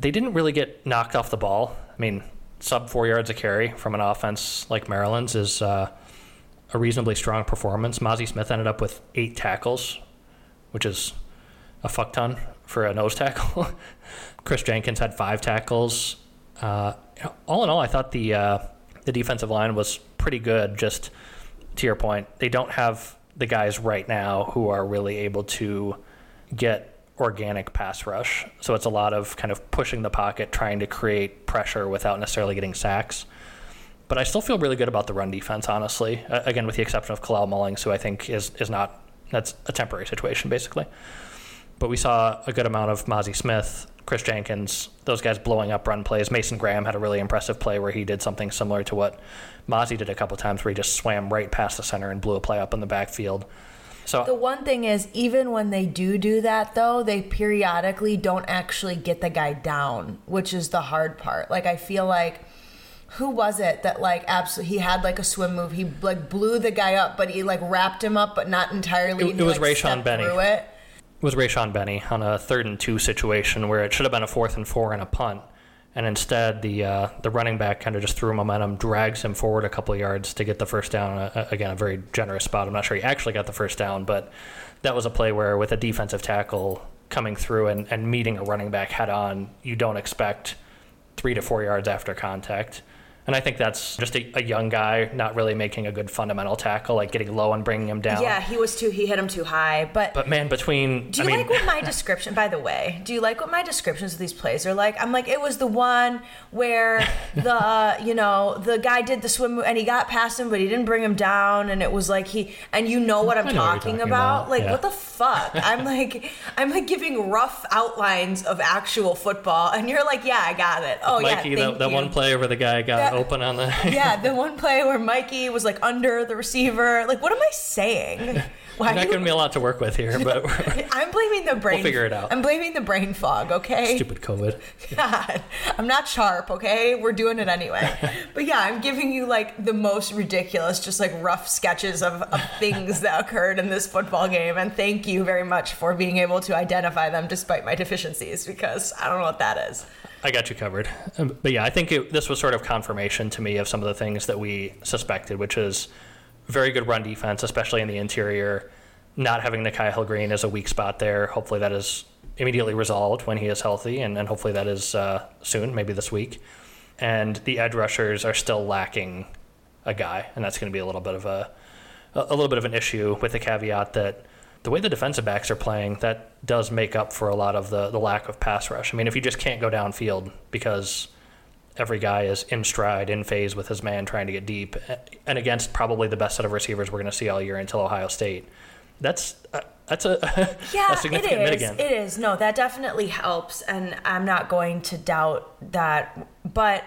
they didn't really get knocked off the ball. I mean, sub four yards a carry from an offense like Maryland's is uh, a reasonably strong performance. Mazi Smith ended up with eight tackles, which is a fuck ton for a nose tackle. <laughs> Chris Jenkins had five tackles. Uh, all in all, I thought the uh, the defensive line was pretty good. Just to your point, they don't have the guys right now who are really able to get organic pass rush. So it's a lot of kind of pushing the pocket, trying to create pressure without necessarily getting sacks. But I still feel really good about the run defense, honestly. Uh, again, with the exception of Kalel Mullings, who I think is is not that's a temporary situation, basically. But we saw a good amount of Mazi Smith, Chris Jenkins, those guys blowing up run plays. Mason Graham had a really impressive play where he did something similar to what Mazi did a couple times, where he just swam right past the center and blew a play up in the backfield. So The one thing is, even when they do do that, though, they periodically don't actually get the guy down, which is the hard part. Like, I feel like, who was it that, like, absolutely, he had, like, a swim move. He, like, blew the guy up, but he, like, wrapped him up, but not entirely. It- it was like, stepped Benny. through it. was Rayshaun Benny on a third and two situation where it should have been a fourth and four and a punt, and instead the uh, the running back kind of just threw momentum, drags him forward a couple yards to get the first down. Uh, again, a very generous spot. I'm not sure he actually got the first down, but that was a play where with a defensive tackle coming through and, and meeting a running back head on, you don't expect three to four yards after contact. And I think that's just a, a young guy not really making a good fundamental tackle, like getting low and bringing him down. Yeah, he was too, he hit him too high. But, But man, between do I you mean, like what my <laughs> description, by the way, do you like what my descriptions of these plays are like? I'm like, it was the one where the, <laughs> uh, you know, the guy did the swim and he got past him, but he didn't bring him down. And it was like he, and you know what I'm I know what talking, talking about. about, Like, yeah. what the fuck? <laughs> I'm like, I'm like giving rough outlines of actual football. And you're like, yeah, I got it. Oh, Mikey, yeah. that, thank that you. one play where the guy got That- open on the. <laughs> yeah, the one play where Mikey was like under the receiver. Like, what am I saying? <laughs> Why You're not you- giving me a lot to work with here, but <laughs> I'm blaming the brain. We'll figure it out. I'm blaming the brain fog. Okay. stupid COVID. God, I'm not sharp. Okay, we're doing it anyway. But yeah, I'm giving you like the most ridiculous, just like rough sketches of, of things that occurred in this football game. And thank you very much for being able to identify them despite my deficiencies, because I don't know what that is. I got you covered. Um, But yeah, I think it, this was sort of confirmation to me of some of the things that we suspected, which is very good run defense, especially in the interior. Not having Nikhai Hill Green is a weak spot there. Hopefully that is immediately resolved when he is healthy, and, and hopefully that is uh, soon, maybe this week. And the edge rushers are still lacking a guy, and that's going to be a little bit of a a a little bit of an issue with the caveat that the way the defensive backs are playing, that does make up for a lot of the, the lack of pass rush. I mean, if you just can't go downfield because every guy is in stride, in phase with his man trying to get deep, and against probably the best set of receivers we're going to see all year until Ohio State, that's uh, that's a, <laughs> Yeah, a significant it is. mitigant. It is. No, that definitely helps, and I'm not going to doubt that. But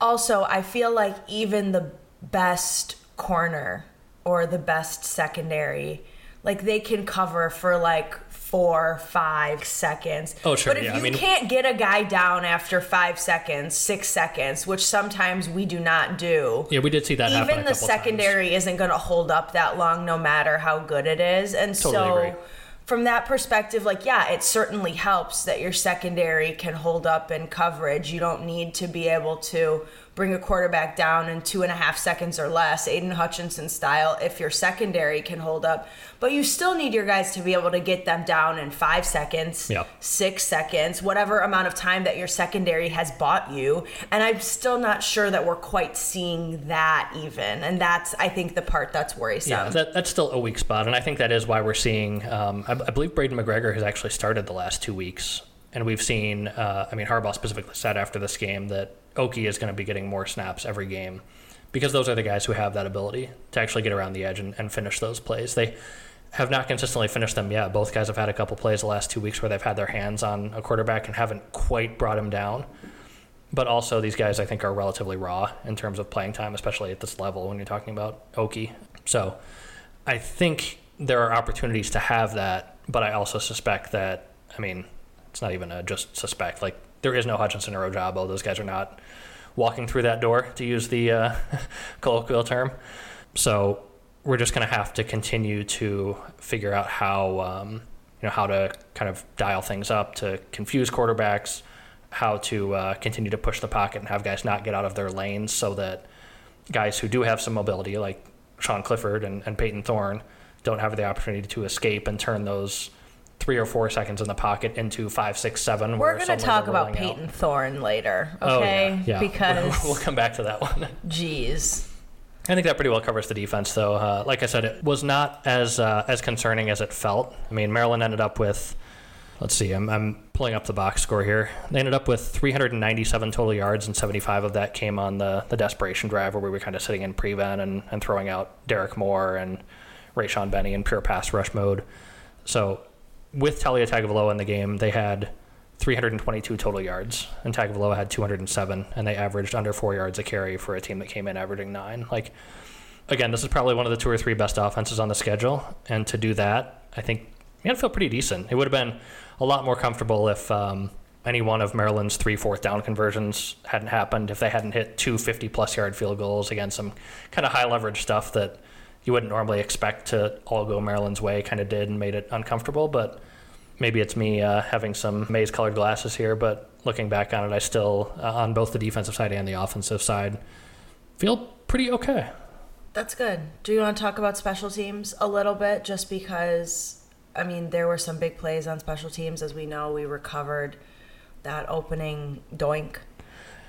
also, I feel like even the best corner or the best secondary, like they can cover for like four, five seconds. Oh, sure, But if yeah, I you mean- can't get a guy down after five seconds, six seconds, which sometimes we do not do, Yeah, we did see that happen. a even the couple times. secondary isn't going to hold up that long no matter how good it is and Totally so agree. from that perspective like yeah it certainly helps that your secondary can hold up in coverage you don't need to be able to bring a quarterback down in two and a half seconds or less aidan hutchinson style if your secondary can hold up but you still need your guys to be able to get them down in five seconds six seconds, whatever amount of time that your secondary has bought you. And I'm still not sure that we're quite seeing that even. And that's, I think, the part that's worrisome. Yeah, that, that's still a weak spot, and I think that is why we're seeing. Um, I, I believe Braden McGregor has actually started the last two weeks, and we've seen. Uh, I mean, Harbaugh specifically said after this game that Okie is going to be getting more snaps every game because those are the guys who have that ability to actually get around the edge and, and finish those plays. They have not consistently finished them yet. Both guys have had a couple plays the last two weeks where they've had their hands on a quarterback and haven't quite brought him down. But also, these guys I think are relatively raw in terms of playing time, especially at this level when you're talking about Okie. So, I think there are opportunities to have that, but I also suspect that I mean, it's not even a just suspect. Like there is no Hutchinson or Ojabo. Those guys are not walking through that door, to use the uh, <laughs> colloquial term. So we're just going to have to continue to figure out how um, you know how to kind of dial things up to confuse quarterbacks, how to uh, continue to push the pocket and have guys not get out of their lanes, so that guys who do have some mobility, like Sean Clifford and, and Peyton Thorne, don't have the opportunity to escape and turn those three or four seconds in the pocket into five, six, seven. We're going to talk about rolling out. Peyton Thorne later, Oh, okay? yeah, <laughs> yeah. Because, we'll come back to that one. <laughs> Jeez. I think that pretty well covers the defense, though. Uh, like I said, it was not as uh, as concerning as it felt. I mean, Maryland ended up with, let's see, I'm, I'm pulling up the box score here. They ended up with 397 total yards, and 75 of that came on the the desperation drive, where we were kind of sitting in prevent and, and throwing out Derrick Moore and Rayshaun Benny in pure pass rush mode. So, with Taulia Tagovailoa in the game, they had 322 total yards, and Tagovailoa had 207, and they averaged under four yards a carry for a team that came in averaging nine. Like, again, this is probably one of the two or three best offenses on the schedule, and to do that, I think you had to feel pretty decent. It would have been a lot more comfortable if um, any one of Maryland's three fourth down conversions hadn't happened, if they hadn't hit two 50 plus yard field goals against some kind of high leverage stuff that you wouldn't normally expect to all go Maryland's way, kind of did and made it uncomfortable, but maybe it's me uh, having some maize colored glasses here, but looking back on it, I still, uh, on both the defensive side and the offensive side, feel pretty okay. That's good. Do you want to talk about special teams a little bit? Just because, I mean, there were some big plays on special teams. As we know, we recovered that opening doink.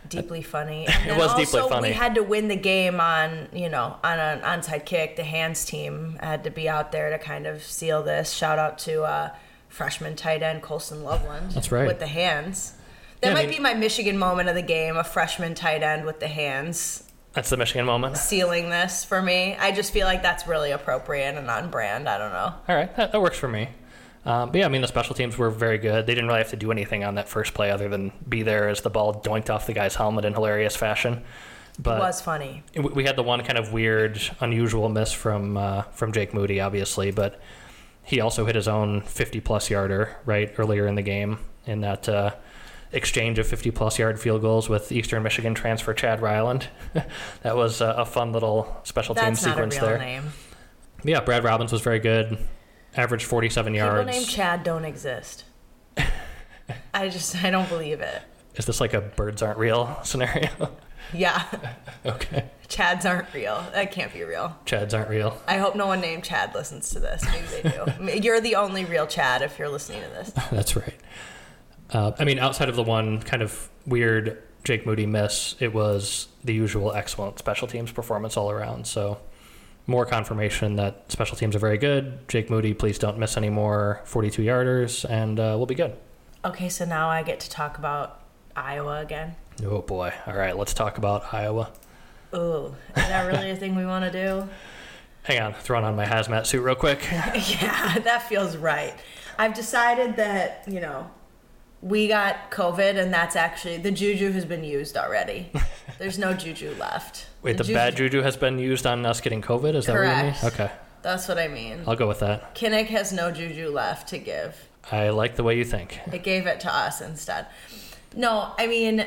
Deeply funny. <laughs> And It then was deeply also, funny. We had to win the game on, you know, on an onside kick. The hands team had to be out there to kind of seal this. Shout out to uh, freshman tight end Colston Loveland. That's right. With the hands. That Yeah, I might mean- be my Michigan moment of the game, a freshman tight end with the hands That's the Michigan moment. sealing this for me. I just feel like that's really appropriate and on brand. I don't know. All right, that, that works for me. Um, but yeah, I mean, the special teams were very good. They didn't really have to do anything on that first play other than be there as the ball doinked off the guy's helmet in hilarious fashion. But It was funny. we had the one kind of weird, unusual miss from uh, from Jake Moody, obviously, but he also hit his own 50 plus yarder right earlier in the game in that uh, exchange of 50 plus yard field goals with Eastern Michigan transfer Chad Ryland. <laughs> that was a, a fun little special team That's a sequence there. name. Yeah, Brad Robbins was very good. Averaged 47 yards. People named Chad don't exist. <laughs> I just I don't believe it. Is this like a birds aren't real <laughs> scenario? Yeah, <laughs> okay. Chads aren't real. That can't be real. Chads aren't real. I hope no one named Chad listens to this. Maybe they do. You're the only real Chad if you're listening to this. That's right. Uh, I mean, outside of the one kind of weird Jake Moody miss, it was the usual excellent special teams performance all around. So, more confirmation that special teams are very good. Jake Moody, please don't miss any more 42 yarders, and uh, we'll be good. Okay, so now I get to talk about Iowa again. Oh boy. All right, let's talk about Iowa. Ooh, is that really a thing we want to do? <laughs> Hang on, throwing on my hazmat suit real quick. <laughs> Yeah, that feels right. I've decided that, you know, we got COVID and that's actually the juju has been used already. <laughs> There's no juju left. Wait, the juju- bad juju has been used on us getting COVID? Is that Correct. what you mean? Okay. That's what I mean. I'll go with that. Kinnick has no juju left to give. I like the way you think. It gave it to us instead. No, I mean,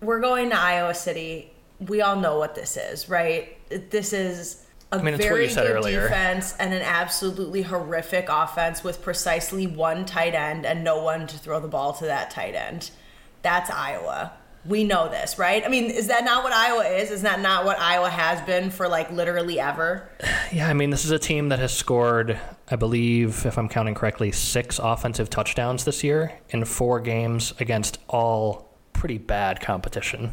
we're going to Iowa City. We all know what this is, right? This is a mean, it's what very you said good earlier. defense and an absolutely horrific offense with precisely one tight end and no one to throw the ball to that tight end. That's Iowa. We know this, right? I mean, is that not what Iowa is? Is that not what Iowa has been for like literally ever? <sighs> Yeah, I mean, this is a team that has scored, I believe, if I'm counting correctly, six offensive touchdowns this year in four games against all pretty bad competition. I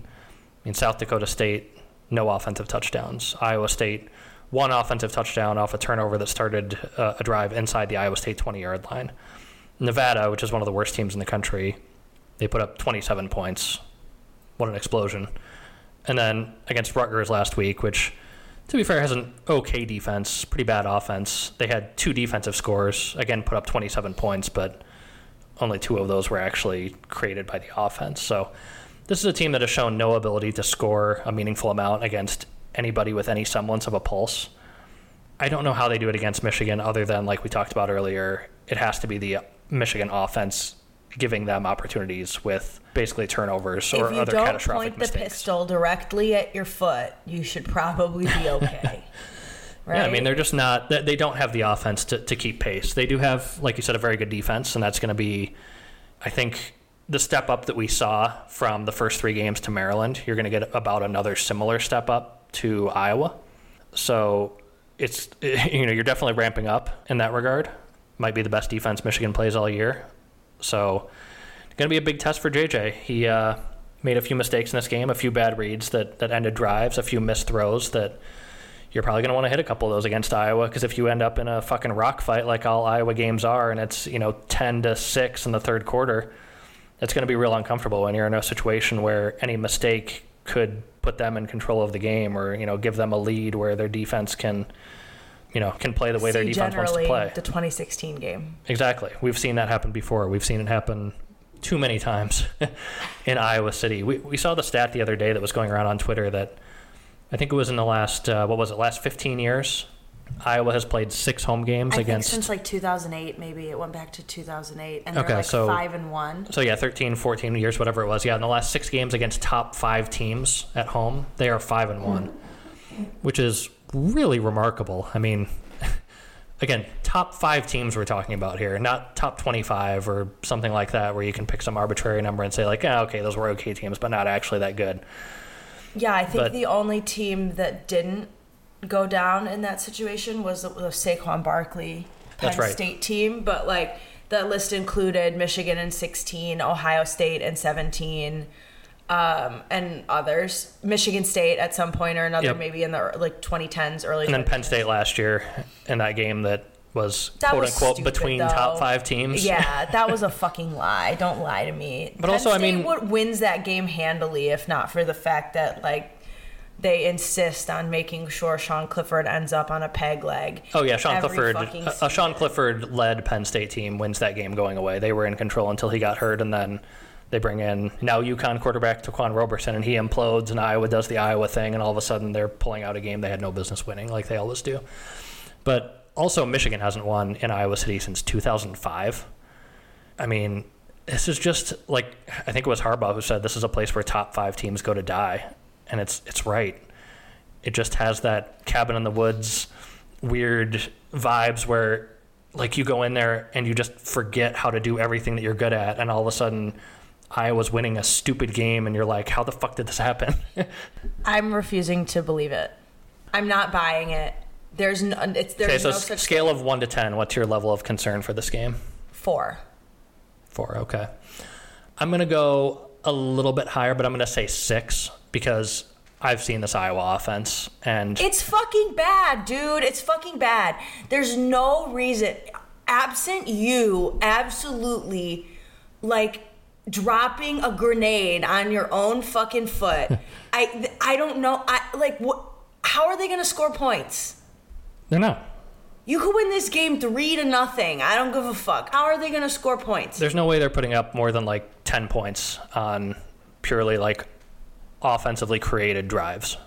mean, South Dakota State, no offensive touchdowns. Iowa State, one offensive touchdown off a turnover that started uh, a drive inside the Iowa State 20 yard line. Nevada, which is one of the worst teams in the country, they put up 27 points. What an explosion. And then against Rutgers last week, which, to be fair, has an okay defense, pretty bad offense. They had two defensive scores, again, put up 27 points, but only two of those were actually created by the offense. So this is a team that has shown no ability to score a meaningful amount against anybody with any semblance of a pulse. I don't know how they do it against Michigan, other than, like we talked about earlier, it has to be the Michigan offense giving them opportunities with basically turnovers or other catastrophic mistakes. if you don't point the pistol directly at your foot, you should probably be <laughs> okay. right? Yeah, I mean, they're just not, they they don't have the offense to, to keep pace. They do have, like you said, a very good defense, and that's going to be, I think, the step up that we saw from the first three games to Maryland. You're going to get about another similar step up to Iowa. So it's, <laughs> you know, you're definitely ramping up in that regard. Might be the best defense Michigan plays all year. So going to be a big test for JJ. He uh, made a few mistakes in this game, a few bad reads that, that ended drives, a few missed throws that you're probably going to want to hit a couple of those against Iowa because if you end up in a fucking rock fight like all Iowa games are and it's, you know, 10 to 6 in the third quarter, it's going to be real uncomfortable when you're in a situation where any mistake could put them in control of the game or, you know, give them a lead where their defense can, you know, can play the way their defense wants to play. the 2016 game. Exactly. We've seen that happen before. We've seen it happen too many times <laughs> in Iowa City. We, we saw the stat the other day that was going around on Twitter that I think it was in the last, uh, what was it, last 15 years? Iowa has played six home games I against. think since like 2008, maybe it went back to 2008, and Okay, they're like so- five and one. so yeah, 13, 14 years, whatever it was. Yeah, in the last six games against top five teams at home, they are five and one, which is really remarkable. I mean, <laughs> again, top five teams we're talking about here, not top 25 or something like that, where you can pick some arbitrary number and say like, yeah, okay, those were okay teams, but not actually that good. Yeah, I think But- the only team that didn't go down in that situation was the, the Saquon Barkley Penn right. State team, but like that list included Michigan in 16, Ohio State in 17, um, and others. Michigan State at some point or another, Yep. maybe in the like 2010s, early. And then 2010s. Penn State last year in that game that was That quote was unquote stupid, between though. top five teams. Yeah, <laughs> that was a fucking lie. Don't lie to me. But Penn also, I mean- would, wins that game handily if not for the fact that like they insist on making sure Sean Clifford ends up on a peg leg. Oh yeah, Sean Clifford. A, a Sean. Clifford led Penn State team wins that game going away. They were in control until he got hurt, and then they bring in now UConn quarterback Taquan Roberson, and he implodes, and Iowa does the Iowa thing, and all of a sudden they're pulling out a game they had no business winning, like they always do. But also, Michigan hasn't won in Iowa City since 2005. I mean, this is just like I think it was Harbaugh who said this is a place where top five teams go to die, and it's it's right. It just has that cabin in the woods, weird vibes where like you go in there and you just forget how to do everything that you're good at, and all of a sudden. Iowa's winning a stupid game, and you're like, "How the fuck did this happen?" <laughs> I'm refusing to believe it. I'm not buying it. There's no. It's there's okay, so no s- such scale of one to ten, what's your level of concern for this game? four. Four, okay. I'm going to go a little bit higher, but I'm going to say six because I've seen this Iowa offense. And It's fucking bad, dude. It's fucking bad. There's no reason. Absent you, absolutely, like dropping a grenade on your own fucking foot. <laughs> I I don't know. I like what. How are they going to score points? they're not. You could win this game three to nothing. I don't give a fuck. How are they going to score points? There's no way they're putting up more than like 10 points on purely like offensively created drives.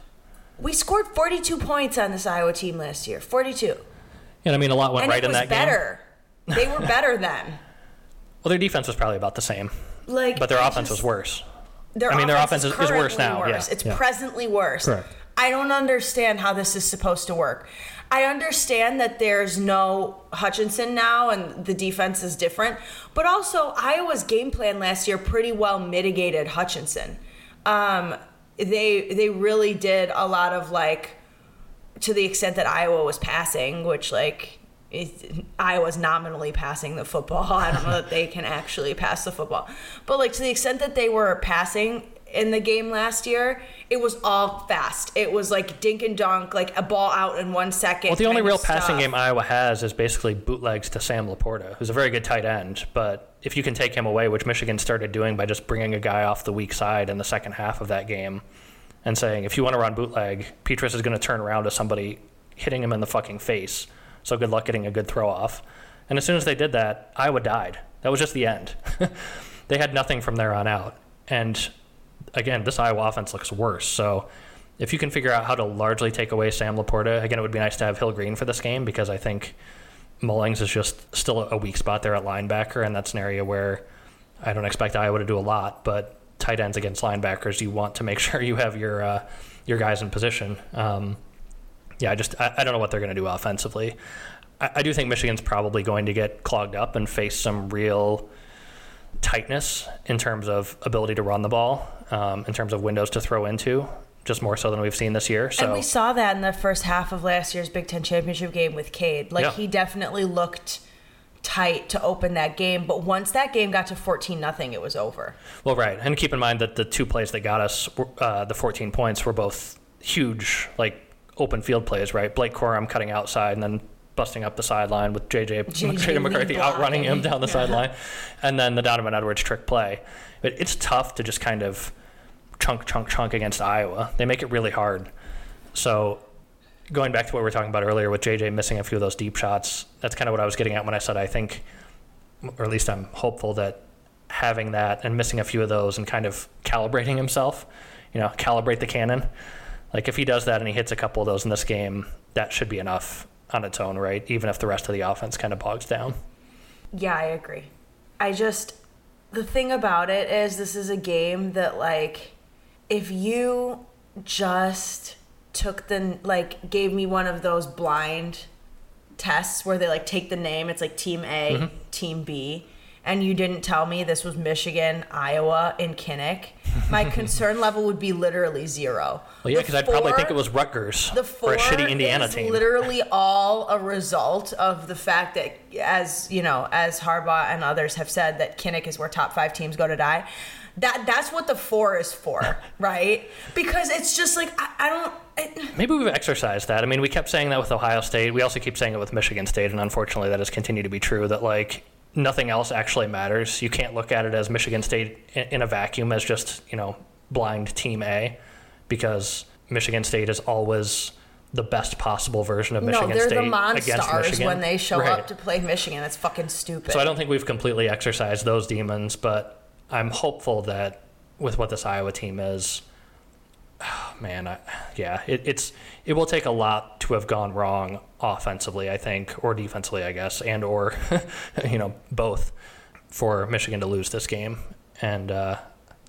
We scored 42 points on this Iowa team last year. 42. And I mean, a lot went and right in that game. better. They were <laughs> better then. Well, their defense was probably about the same, Like, but their I offense just- was worse. Their I mean, their offense is- is worse now, yeah, It's yeah. presently worse. Correct. I don't understand how this is supposed to work. I understand that there's no Hutchinson now and the defense is different, but also Iowa's game plan last year pretty well mitigated Hutchinson. Um, they they really did a lot of like to the extent that Iowa was passing, which like Iowa's nominally passing the football. <laughs> I don't know that they can actually pass the football, but like to the extent that they were passing in the game last year, it was all fast. It was like dink and dunk, like a ball out in one second. Well, the only real passing game Iowa has is basically bootlegs to Sam LaPorta, who's a very good tight end. But if you can take him away, which Michigan started doing by just bringing a guy off the weak side in the second half of that game and saying, if you want to run bootleg, Petras is going to turn around to somebody hitting him in the fucking face. So good luck getting a good throw off. And as soon as they did that, Iowa died. That was just the end. <laughs> they had nothing from there on out. And again, this Iowa offense looks worse. So if you can figure out how to largely take away Sam LaPorta, again, it would be nice to have Hill Green for this game because I think Mullings is just still a weak spot there at linebacker, and that's an area where I don't expect Iowa to do a lot. But tight ends against linebackers, you want to make <laughs> sure you have your uh, your guys in position. Um, yeah, I just I, I don't know what they're going to do offensively. I, I do think Michigan's probably going to get clogged up and face some real tightness in terms of ability to run the ball, um, in terms of windows to throw into, just more so than we've seen this year. So And we saw that in the first half of last year's Big Ten championship game with Cade. Like Yeah. he definitely looked tight to open that game, but once that game got to fourteen nothing, it was over. Well, right, and keep in mind that the two plays that got us uh, the 14 points were both huge, like open field plays. Right, Blake Corum cutting outside and then busting up the sideline with JJ, JJ <laughs> McCarthy outrunning him down the Yeah. sideline, and then the Donovan Edwards trick play. But it's tough to just kind of chunk, chunk, chunk against Iowa. They make it really hard. So going back to what we were talking about earlier with JJ missing a few of those deep shots, that's kind of what I was getting at when I said I think, or at least I'm hopeful that having that and missing a few of those and kind of calibrating himself, you know, calibrate the cannon. Like if he does that and he hits a couple of those in this game, that should be enough on its own, right? Even if the rest of the offense kind of bogs down. Yeah, I agree. I just the thing about it is this is a game that like if you just took the like gave me one of those blind tests where they like take the name it's like team A, Mm-hmm. team B and you didn't tell me this was Michigan, Iowa, and Kinnick, my <laughs> concern level would be literally zero. Well, yeah, because I'd probably think it was Rutgers the or four a shitty Indiana is team. literally all a result of the fact that, as you know, as Harbaugh and others have said, that Kinnick is where top five teams go to die. That that's what the four is for, <laughs> right? Because it's just like I, I don't. It, Maybe we've exercised that. I mean, we kept saying that with Ohio State. We also keep saying it with Michigan State, and unfortunately, that has continued to be true. That like nothing else actually matters. You can't look at it as Michigan State in, a vacuum as just you know blind Team A, because Michigan State is always the best possible version of Michigan no, they're State the monsters Michigan when they show Right. up to play Michigan. It's fucking stupid. So I don't think we've completely exercised those demons, but I'm hopeful that with what this Iowa team is, <sighs> man, I, yeah, it, it's it will take a lot to have gone wrong offensively, I think, or defensively, I guess, and or <laughs> you know both for Michigan to lose this game. And uh,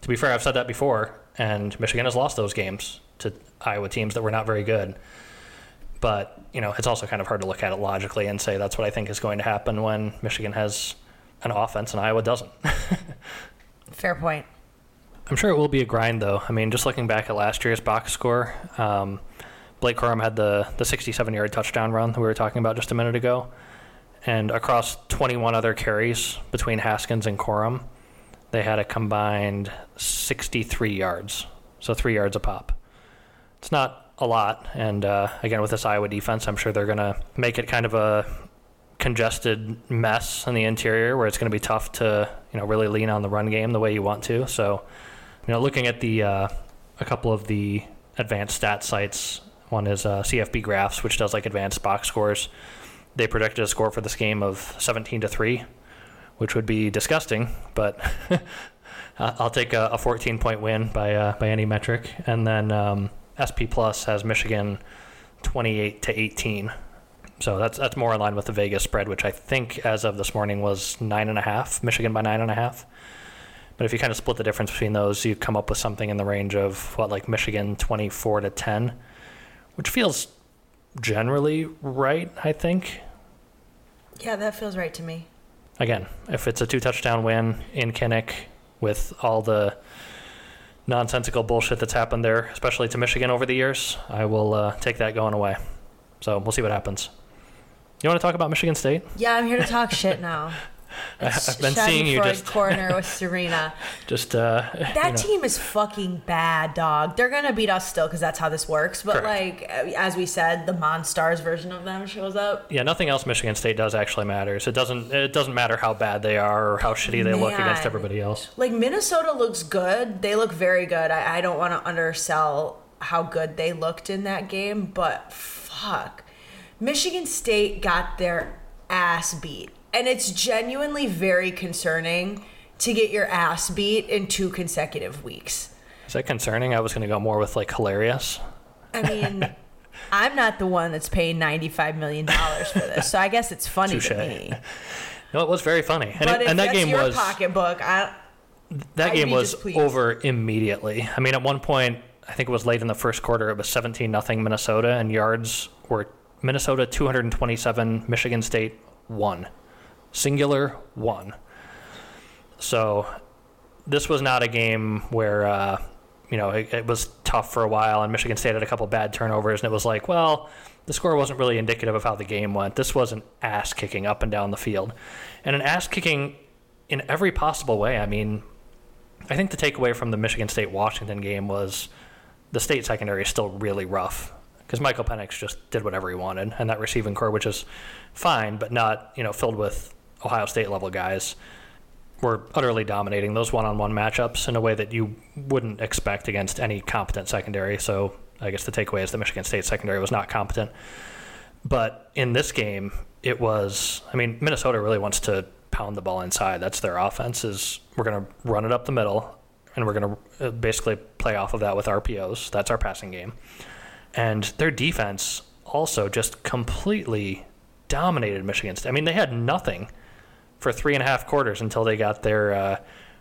to be fair, I've said that before, and Michigan has lost those games to Iowa teams that were not very good. But you know, it's also kind of hard to look at it logically and say that's what I think is going to happen when Michigan has an offense and Iowa doesn't. <laughs> Fair point. I'm sure it will be a grind, though. I mean, just looking back at last year's box score, um, Blake Corum had the the 67 yard touchdown run that we were talking about just a minute ago, and across 21 other carries between Haskins and Corum, they had a combined 63 yards, so three yards a pop. It's not a lot, and uh, again with this Iowa defense, I'm sure they're going to make it kind of a congested mess in the interior where it's going to be tough to you know really lean on the run game the way you want to. So, you know, looking at the uh, a couple of the advanced stat sites, one is uh, CFB Graphs, which does like advanced box scores. They predicted a score for this game of 17 to three, which would be disgusting, but. <laughs> I'll take a, a 14 point win by uh, by any metric, and then um, SP Plus has Michigan 28 to 18. So that's that's more in line with the Vegas spread, which I think as of this morning was nine and a half. Michigan by nine and a half. But if you kind of split the difference between those, you come up with something in the range of what, like Michigan twenty four to ten, which feels generally right. I think. Yeah, that feels right to me. Again, if it's a two touchdown win in Kinnick with all the nonsensical bullshit that's happened there, especially to Michigan over the years, I will uh, take that going away. So we'll see what happens. You want to talk about Michigan State? Yeah, I'm here to talk shit now. <laughs> I've been seeing you just corner <laughs> with Serena. just uh, That you know. team is fucking bad, dog. They're gonna beat us still because that's how this works. But Correct. like as we said, the Monstars version of them shows up. Yeah, nothing else Michigan State does actually matters. It doesn't. It doesn't matter how bad they are or how shitty they look against everybody else. Like Minnesota looks good. They look very good. I, I don't want to undersell how good they looked in that game, but fuck. Michigan State got their ass beat. And it's genuinely very concerning to get your ass beat in two consecutive weeks. Is that concerning? I was going to go more with like hilarious. I mean, <laughs> I'm not the one that's paying $95 million for this, so I guess it's funny Touche. to me. No, it was very funny, and, But it- and that game your was pocketbook, I, that I'd game was over immediately. I mean, at one point, I think it was late in the first quarter. It was seventeen nothing Minnesota, and yards were Minnesota two hundred and twenty seven, Michigan State one, singular one. So this was not a game where uh, you know it, it was tough for a while, and Michigan State had a couple bad turnovers, and it was like, well, the score wasn't really indicative of how the game went. This was an ass kicking up and down the field, and an ass kicking in every possible way. I mean, I think the takeaway from the Michigan State Washington game was the state secondary is still really rough because Michael Penix just did whatever he wanted, and that receiving corps, which is fine, but not you know filled with Ohio State level guys, were utterly dominating those one-on-one matchups in a way that you wouldn't expect against any competent secondary. So I guess the takeaway is that Michigan State secondary was not competent. But in this game, it was. I mean, Minnesota really wants to pound the ball inside. That's their offense. Is we're going to run it up the middle, and we're going to uh, basically play off of that with RPOs. That's our passing game. And their defense also just completely dominated Michigan State. I mean, they had nothing for three and a half quarters until they got their. Uh,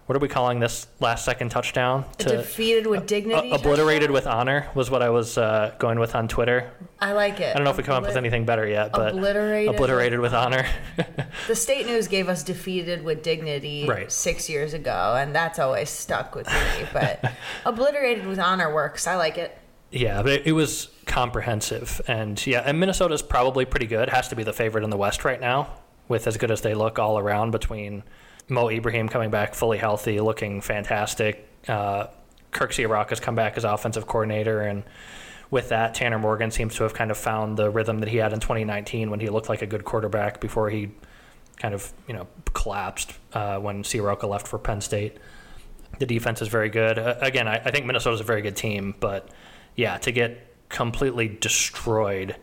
what are we calling this last second touchdown? defeated with dignity. Uh, obliterated touchdown? with honor was what I was uh, going with on Twitter. I like it. I don't know if we come up with anything better yet, but Obliterated. obliterated with honor. The state news gave us defeated with dignity Right. six years ago, and that's always stuck with me. But <laughs> obliterated with honor works. I like it. yeah, but it, it was comprehensive, and yeah, and Minnesota's probably pretty good. Has to be the favorite in the West right now, with as good as they look all around. Between Mo Ibrahim coming back fully healthy, looking fantastic. Uh, Kirk Ciarrocca has come back as offensive coordinator, and with that, Tanner Morgan seems to have kind of found the rhythm that he had in 2019 when he looked like a good quarterback before he kind of you know collapsed uh, when Ciarrocca left for Penn State. The defense is very good. Uh, again, I, I think Minnesota's a very good team, but yeah, to get completely destroyed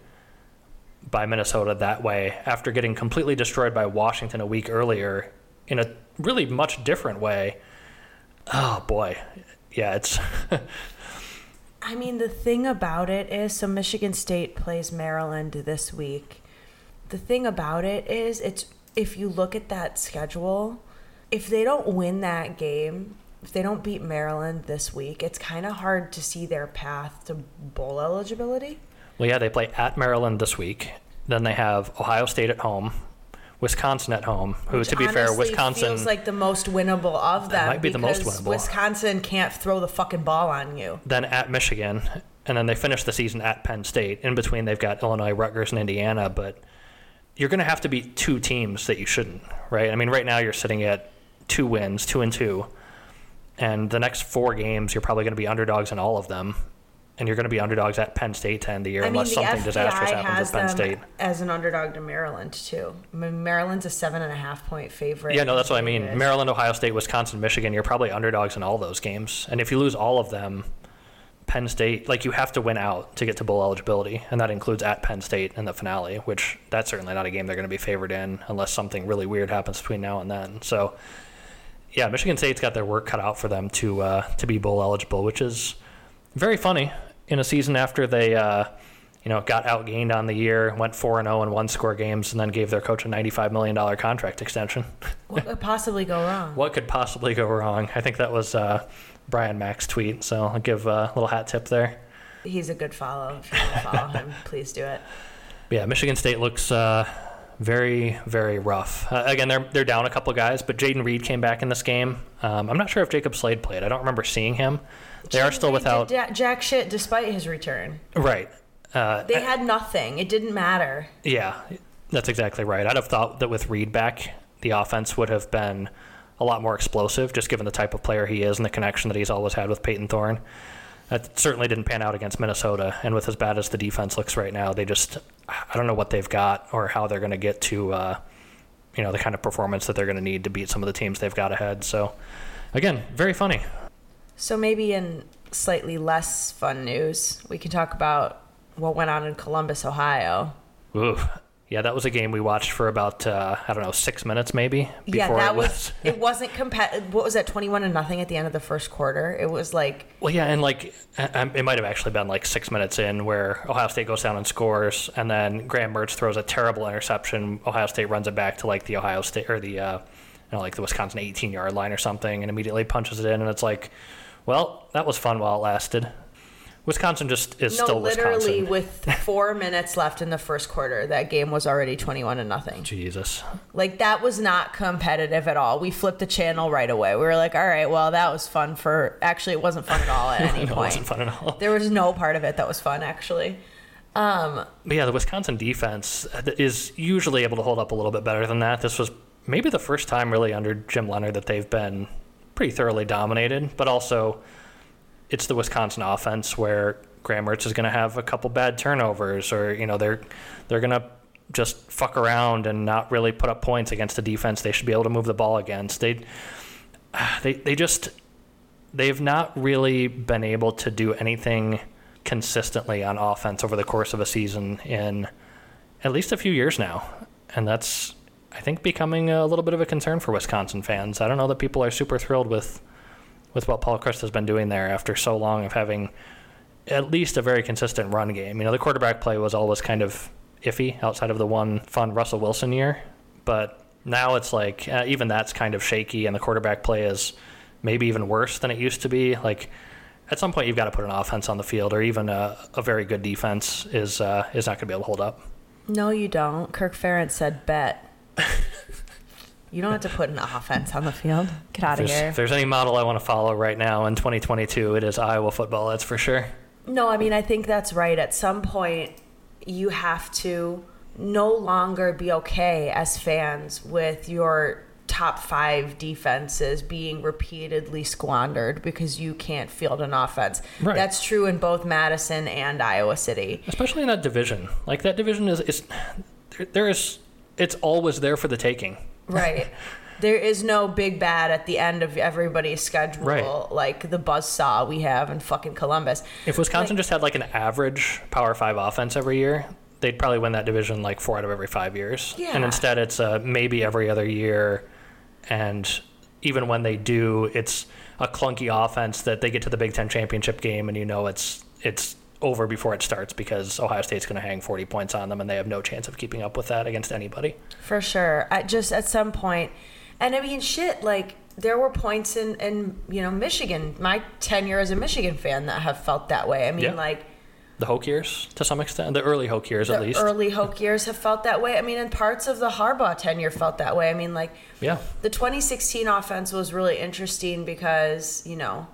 by Minnesota that way after getting completely destroyed by Washington a week earlier in a really much different way. Oh boy, yeah, it's <laughs> I mean, the thing about it is, so Michigan State plays Maryland this week. The thing about it is, it's if you look at that schedule, if they don't win that game, if they don't beat Maryland this week, it's kind of hard to see their path to bowl eligibility. Well, yeah, they play at Maryland this week. Then they have Ohio State at home, Wisconsin at home. Who, Which to be fair, Wisconsin feels like the most winnable of them. might be the most winnable. Wisconsin can't throw the fucking ball on you. then at Michigan, and then they finish the season at Penn State. In between, they've got Illinois, Rutgers, and Indiana. But you're going to have to beat two teams that you shouldn't, right? I mean, right now you're sitting at two wins, two and two, and the next four games you're probably going to be underdogs in all of them, and you're going to be underdogs at Penn State to end the year I mean, unless the something FBI disastrous happens at Penn State. as an underdog to Maryland too. I mean, Maryland's a seven and a half point favorite. Yeah, no, that's what I mean. Maryland, Ohio State, Wisconsin, Michigan, you're probably underdogs in all those games. And if you lose all of them, Penn State, like you have to win out to get to bowl eligibility, and that includes at Penn State in the finale, which that's certainly not a game they're going to be favored in unless something really weird happens between now and then. So, yeah, Michigan State's got their work cut out for them to uh, to be bowl eligible, which is very funny in a season after they uh, you know, got outgained on the year, went 4 and 0 in one score games, and then gave their coach a $95 million contract extension. <laughs> What could possibly go wrong? what could possibly go wrong? I think that was uh, Brian Mack's tweet, so I'll give a little hat tip there. He's a good follow. If you want to follow him, <laughs> please do it. Yeah, Michigan State looks uh, very, very rough. Uh, again, they're they're down a couple guys, but Jayden Reed came back in this game. Um, I'm not sure if Jacob Slade played. I don't remember seeing him. They are still without. ja- jack shit despite his return. Right. Uh, They had nothing. It didn't matter. Yeah, that's exactly right. I'd have thought that with Reed back, the offense would have been a lot more explosive, just given the type of player he is and the connection that he's always had with Payton Thorne. That certainly didn't pan out against Minnesota, and with as bad as the defense looks right now, they just I don't know what they've got or how they're going to get to uh, you know the kind of performance that they're going to need to beat some of the teams they've got ahead. So again, very funny. So maybe in slightly less fun news, we can talk about what went on in Columbus, Ohio. Ooh. Yeah, that was a game we watched for about uh, I don't know six minutes maybe yeah, before that it was, was it wasn't competitive. What was that? Twenty-one to nothing at the end of the first quarter. It was like <laughs> Well, yeah, and like it might have actually been like six minutes in where Ohio State goes down and scores, and then Graham Mertz throws a terrible interception. Ohio State runs it back to like the Ohio State or the uh, you know like the Wisconsin 18 yard line or something, and immediately punches it in, and it's like, well, that was fun while it lasted. Wisconsin just is no, still literally Wisconsin. with four <laughs> minutes left in the first quarter, that game was already twenty-one to nothing. Jesus, Like that was not competitive at all. We flipped the channel right away. We were like, all right, well, that was fun for. Actually, it wasn't fun at all at <laughs> any it point. It wasn't fun at all. There was no part of it that was fun, actually. Um, But yeah, the Wisconsin defense is usually able to hold up a little bit better than that. This was maybe the first time really under Jim Leonhard that they've been pretty thoroughly dominated, but also it's the Wisconsin offense where Graham Mertz is going to have a couple bad turnovers or you know they're they're going to just fuck around and not really put up points against a defense they should be able to move the ball against. They <sighs> they they just they've not really been able to do anything consistently on offense over the course of a season in at least a few years now. And that's, I think, becoming a little bit of a concern for Wisconsin fans. I don't know that people are super thrilled with, with what Paul Chryst has been doing there after so long of having at least a very consistent run game. You know, the quarterback play was always kind of iffy outside of the one fun Russell Wilson year. But now it's like, uh, even that's kind of shaky, and the quarterback play is maybe even worse than it used to be. Like, at some point, you've got to put an offense on the field, or even a, a very good defense is uh, is not going to be able to hold up. no, you don't. Kirk Ferentz said bet. <laughs> you don't have to put an offense on the field. Get out of here. if there's any model I want to follow right now in 2022, it is Iowa football. That's for sure. No, I mean, I think that's right. At some point, you have to no longer be okay as fans with your top five defenses being repeatedly squandered because you can't field an offense. Right. That's true in both Madison and Iowa City. Especially in that division. Like that division is is there, there is it's always there for the taking. Right. there is no big bad at the end of everybody's schedule Right. like the buzz saw we have in fucking Columbus. If Wisconsin Like- just had like an average Power Five offense every year, they'd probably win that division like four out of every five years. Yeah. And instead, it's uh, maybe every other year, and even when they do, it's a clunky offense that they get to the Big Ten championship game, and you know it's it's over before it starts because Ohio State's going to hang 40 points on them, and they have no chance of keeping up with that against anybody. For sure. I just at some point, and I mean, shit. Like there were points in in you know Michigan, my tenure as a Michigan fan, that have felt that way. I mean, Yeah. like The Hoke years, to some extent, the early Hoke years at least. early Hoke years have felt that way. I mean, and parts of the Harbaugh tenure felt that way. I mean, like yeah. the 2016 offense was really interesting because you know,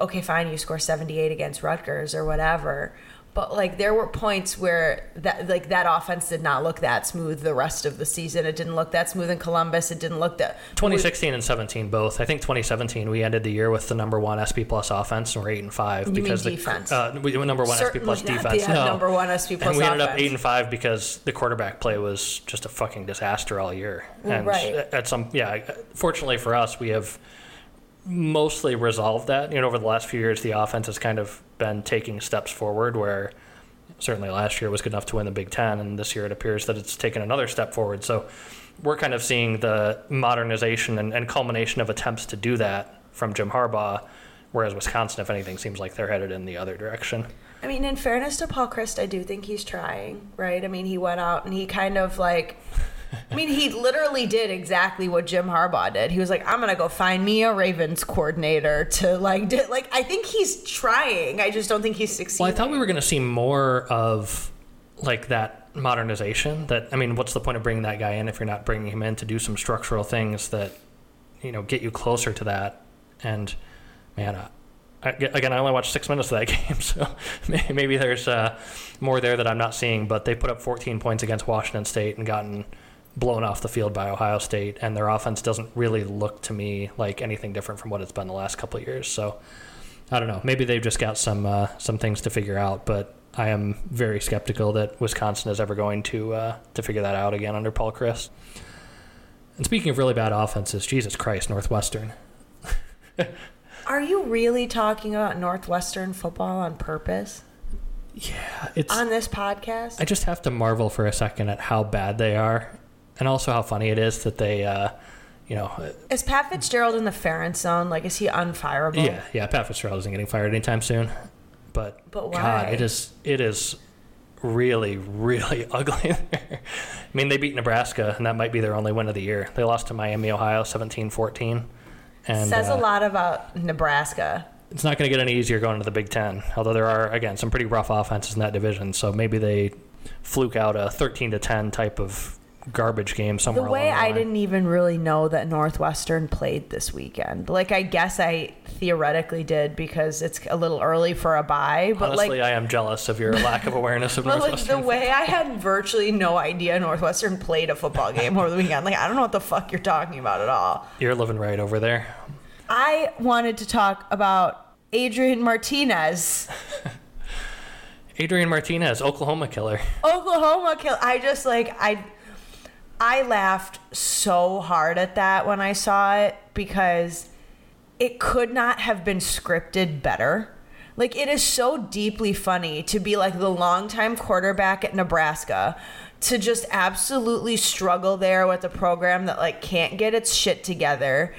okay, fine, you score 78 against Rutgers or whatever. But like there were points where that like that offense did not look that smooth the rest of the season. It didn't look that smooth in Columbus. It didn't look that 2016 and 17 both. I think 2017 we ended the year with the number one SP plus offense and we're eight and five mean because defense? the uh, we were number one SP plus Certainly defense. the, no, number one SP plus and we ended up eight and five because the quarterback play was just a fucking disaster all year. And Right. at some yeah, fortunately for us, we have mostly resolved that. You know, over the last few years, the offense has kind of been taking steps forward where certainly last year was good enough to win the Big Ten, and this year it appears that it's taken another step forward. So we're kind of seeing the modernization and, and culmination of attempts to do that from Jim Harbaugh, whereas Wisconsin, if anything, seems like they're headed in the other direction. I mean, in fairness to Paul Chryst, I do think he's trying, right? I mean, he went out and he kind of like, I mean, he literally did exactly what Jim Harbaugh did. He was like, "I'm gonna go find me a Ravens coordinator to like, like." I think he's trying. I just don't think he's succeeding. Well, I thought we were to see more of like that modernization. That I mean, what's the point of bringing that guy in if you're not bringing him in to do some structural things that you know get you closer to that? And man, I, again, I only watched six minutes of that <laughs> game, so maybe there's uh, more there that I'm not seeing. But they put up 14 points against Washington State and gotten blown off the field by Ohio State, and their offense doesn't really look to me like anything different from what it's been the last couple of years. So I don't know. Maybe they've just got some uh, some things to figure out, but I am very skeptical that Wisconsin is ever going to uh, to figure that out again under Paul Chryst. And speaking of really bad offenses, Jesus Christ, Northwestern. <laughs> Are you really talking about Northwestern football on purpose Yeah, it's. on this podcast? I just have to marvel for a second at how bad they are, and also how funny it is that they, uh, you know, is Pat Fitzgerald in the Ferentz zone? Like, is he unfireable? yeah, yeah. Pat Fitzgerald isn't getting fired anytime soon, but But God, it is it is really really <laughs> ugly. I mean, they beat Nebraska, and that might be their only win of the year. They lost to Miami, Ohio, 17-14. And Says uh, a lot about Nebraska. it's not going to get any easier going to the Big Ten. Although there are again some pretty rough offenses in that division, so maybe they fluke out a thirteen to ten type of garbage game The somewhere. way the way. I line. didn't even really know that Northwestern played this weekend. Like, I guess I theoretically did because it's a little early for a bye. But Honestly, like, I am jealous of your <laughs> lack of awareness of but like Northwestern. the way I had virtually no idea Northwestern played a football game over the weekend. Like, I don't know what the fuck you're talking about at all. You're living right over there. I wanted to talk about Adrian Martinez. <laughs> Adrian Martinez, Oklahoma killer. Oklahoma kill. I just like I I laughed so hard at that when I saw it because it could not have been scripted better. Like it is so deeply funny to be like the longtime quarterback at Nebraska to just absolutely struggle there with a program that like can't get its shit together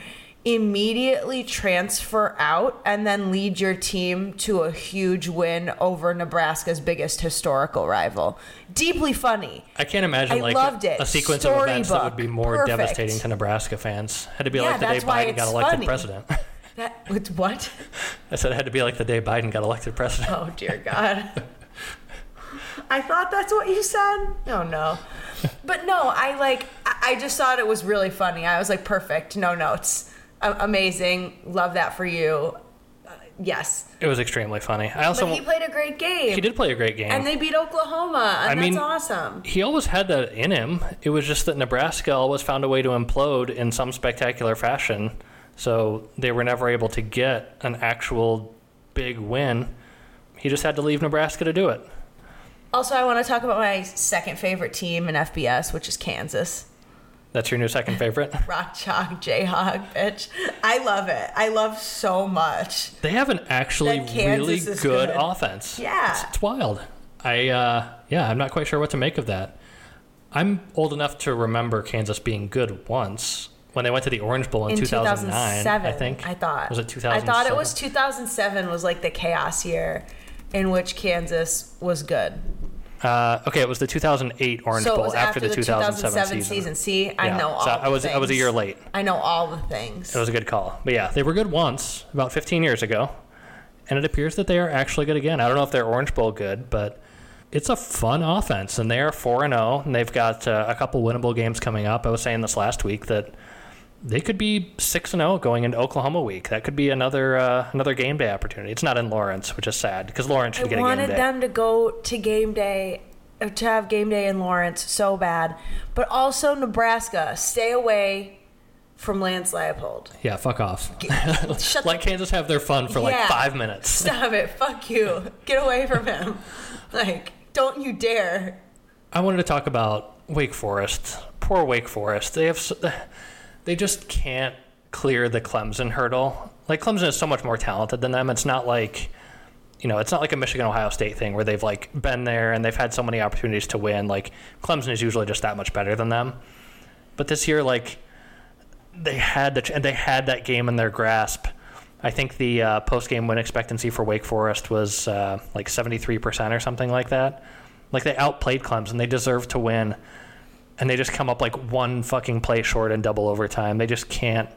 immediately transfer out and then lead your team to a huge win over Nebraska's biggest historical rival. Deeply funny. I can't imagine I like loved it. a sequence of events that would be more Perfect. devastating to Nebraska fans. Had to be Yeah, like the day Biden got elected funny. president. <laughs> That what? <laughs> I said it had to be like the day Biden got elected president. Oh dear God. I thought that's what you said. No, no. But no, I like. I just thought it was really funny. I was like, perfect. No notes. Amazing. Love that for you. Uh, yes. It was extremely funny. I also But he played a great game. he did play a great game. And they beat Oklahoma, and I mean- that's awesome. he always had that in him. It was just that Nebraska always found a way to implode in some spectacular fashion. So they were never able to get an actual big win. He just had to leave Nebraska to do it. Also, I want to talk about my second favorite team in FBS, which is Kansas. That's your new second favorite. <laughs> Rock Chalk Jayhawk, bitch. I love it. I love so much. They have an actually really good, good. offense. Yeah. It's, it's wild. I uh, yeah, I'm not quite sure what to make of that. I'm old enough to remember Kansas being good once when they went to the Orange Bowl in, in 2009. 2007, I think. I thought. Was it 2007? I thought it was 2007 was like the chaos year in which Kansas was good. Uh, okay, it was the 2008 Orange so Bowl after, the 2007, season. See, I Yeah, know all so the I was I was a things. year late. I know all the things. It was a good call. But yeah, they were good once, about 15 years ago. And it appears that they are actually good again. I don't know if they're Orange Bowl good, but it's a fun offense. And they are 4 and 0, and they've got uh, a couple winnable games coming up. I was saying this last week that they could be 6 and 0 going into Oklahoma week. That could be another uh, another game day opportunity. It's not in Lawrence, which is sad because Lawrence should I get a game wanted them to go to game day, uh, to have game day in Lawrence so bad, but also Nebraska. Stay away from Lance Leipold. Yeah, fuck off. <laughs> Shut Let Kansas have their fun for like 5 minutes. Stop it. Fuck you. Get away from him. <laughs> Like, don't you dare. I wanted to talk about Wake Forest. Poor Wake Forest. They have s- they just can't clear the Clemson hurdle. Like Clemson is so much more talented than them. It's not like you know, it's not like a Michigan Ohio State thing where they've like been there and they've had so many opportunities to win. Like Clemson is usually just that much better than them. But this year like they had the ch- and they had that game in their grasp I think the uh, post game win expectancy for Wake Forest was uh, like 73% or something like that. Like they outplayed Clemson. They deserved to win. And they just come up like one fucking play short in double overtime. They just can't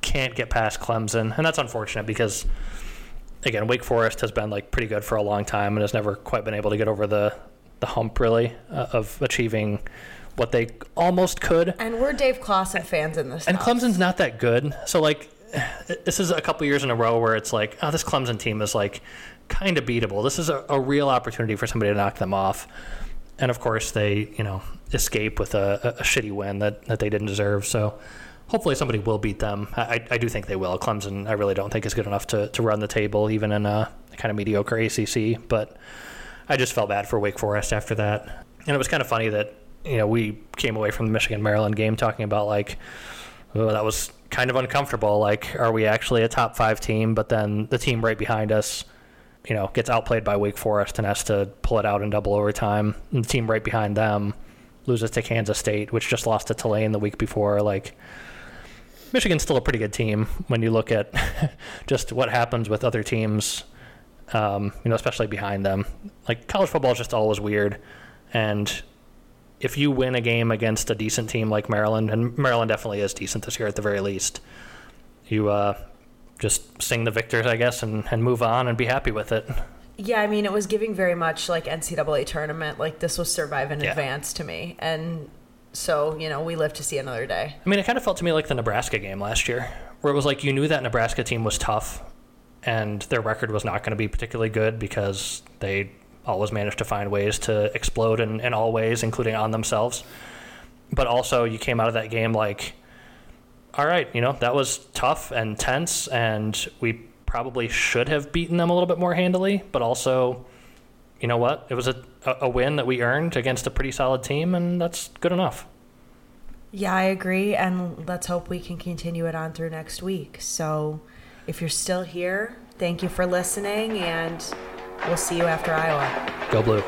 can't get past Clemson. And that's unfortunate because again, Wake Forest has been like pretty good for a long time and has never quite been able to get over the the hump really uh, of achieving what they almost could. And we're Dave Clawson fans in this. And Clemson's not that good. So like this is a couple years in a row where it's like, oh, this Clemson team is like kind of beatable. This is a, a real opportunity for somebody to knock them off. And of course, they you know escape with a, a, shitty win that, that they didn't deserve. So hopefully somebody will beat them. I, I do think they will. Clemson, I really don't think is good enough to, to run the table, even in a kind of mediocre ACC. But I just felt bad for Wake Forest after that. And it was kind of funny that, you know, we came away from the Michigan Maryland game talking about like, oh, that was kind of uncomfortable. Like, are we actually a top five team? But then the team right behind us, you know, gets outplayed by Wake Forest and has to pull it out in double overtime. And the team right behind them loses to Kansas State, which just lost to Tulane the week before. Like, Michigan's still a pretty good team when you look at <laughs> just what happens with other teams, um, you know, especially behind them. Like, college football is just always weird. And if you win a game against a decent team like Maryland, and Maryland definitely is decent this year at the very least, you uh, just sing the victors, I guess, and, and move on and be happy with it. Yeah, I mean, it was giving very much like NCAA tournament. Like this was survive in yeah. advance to me, and so you know we live to see another day. I mean, it kind of felt to me like the Nebraska game last year, where it was like you knew that Nebraska team was tough, and their record was not going to be particularly good because they always managed to find ways to explode in, in all ways, including on themselves. But also, you came out of that game like, all right, you know, that was tough and tense, and we probably should have beaten them a little bit more handily. But also, you know what? It was a, a win that we earned against a pretty solid team, and that's good enough. Yeah, I agree. And let's hope we can continue it on through next week. So if you're still here, thank you for listening, and We'll see you after Iowa. Go Blue.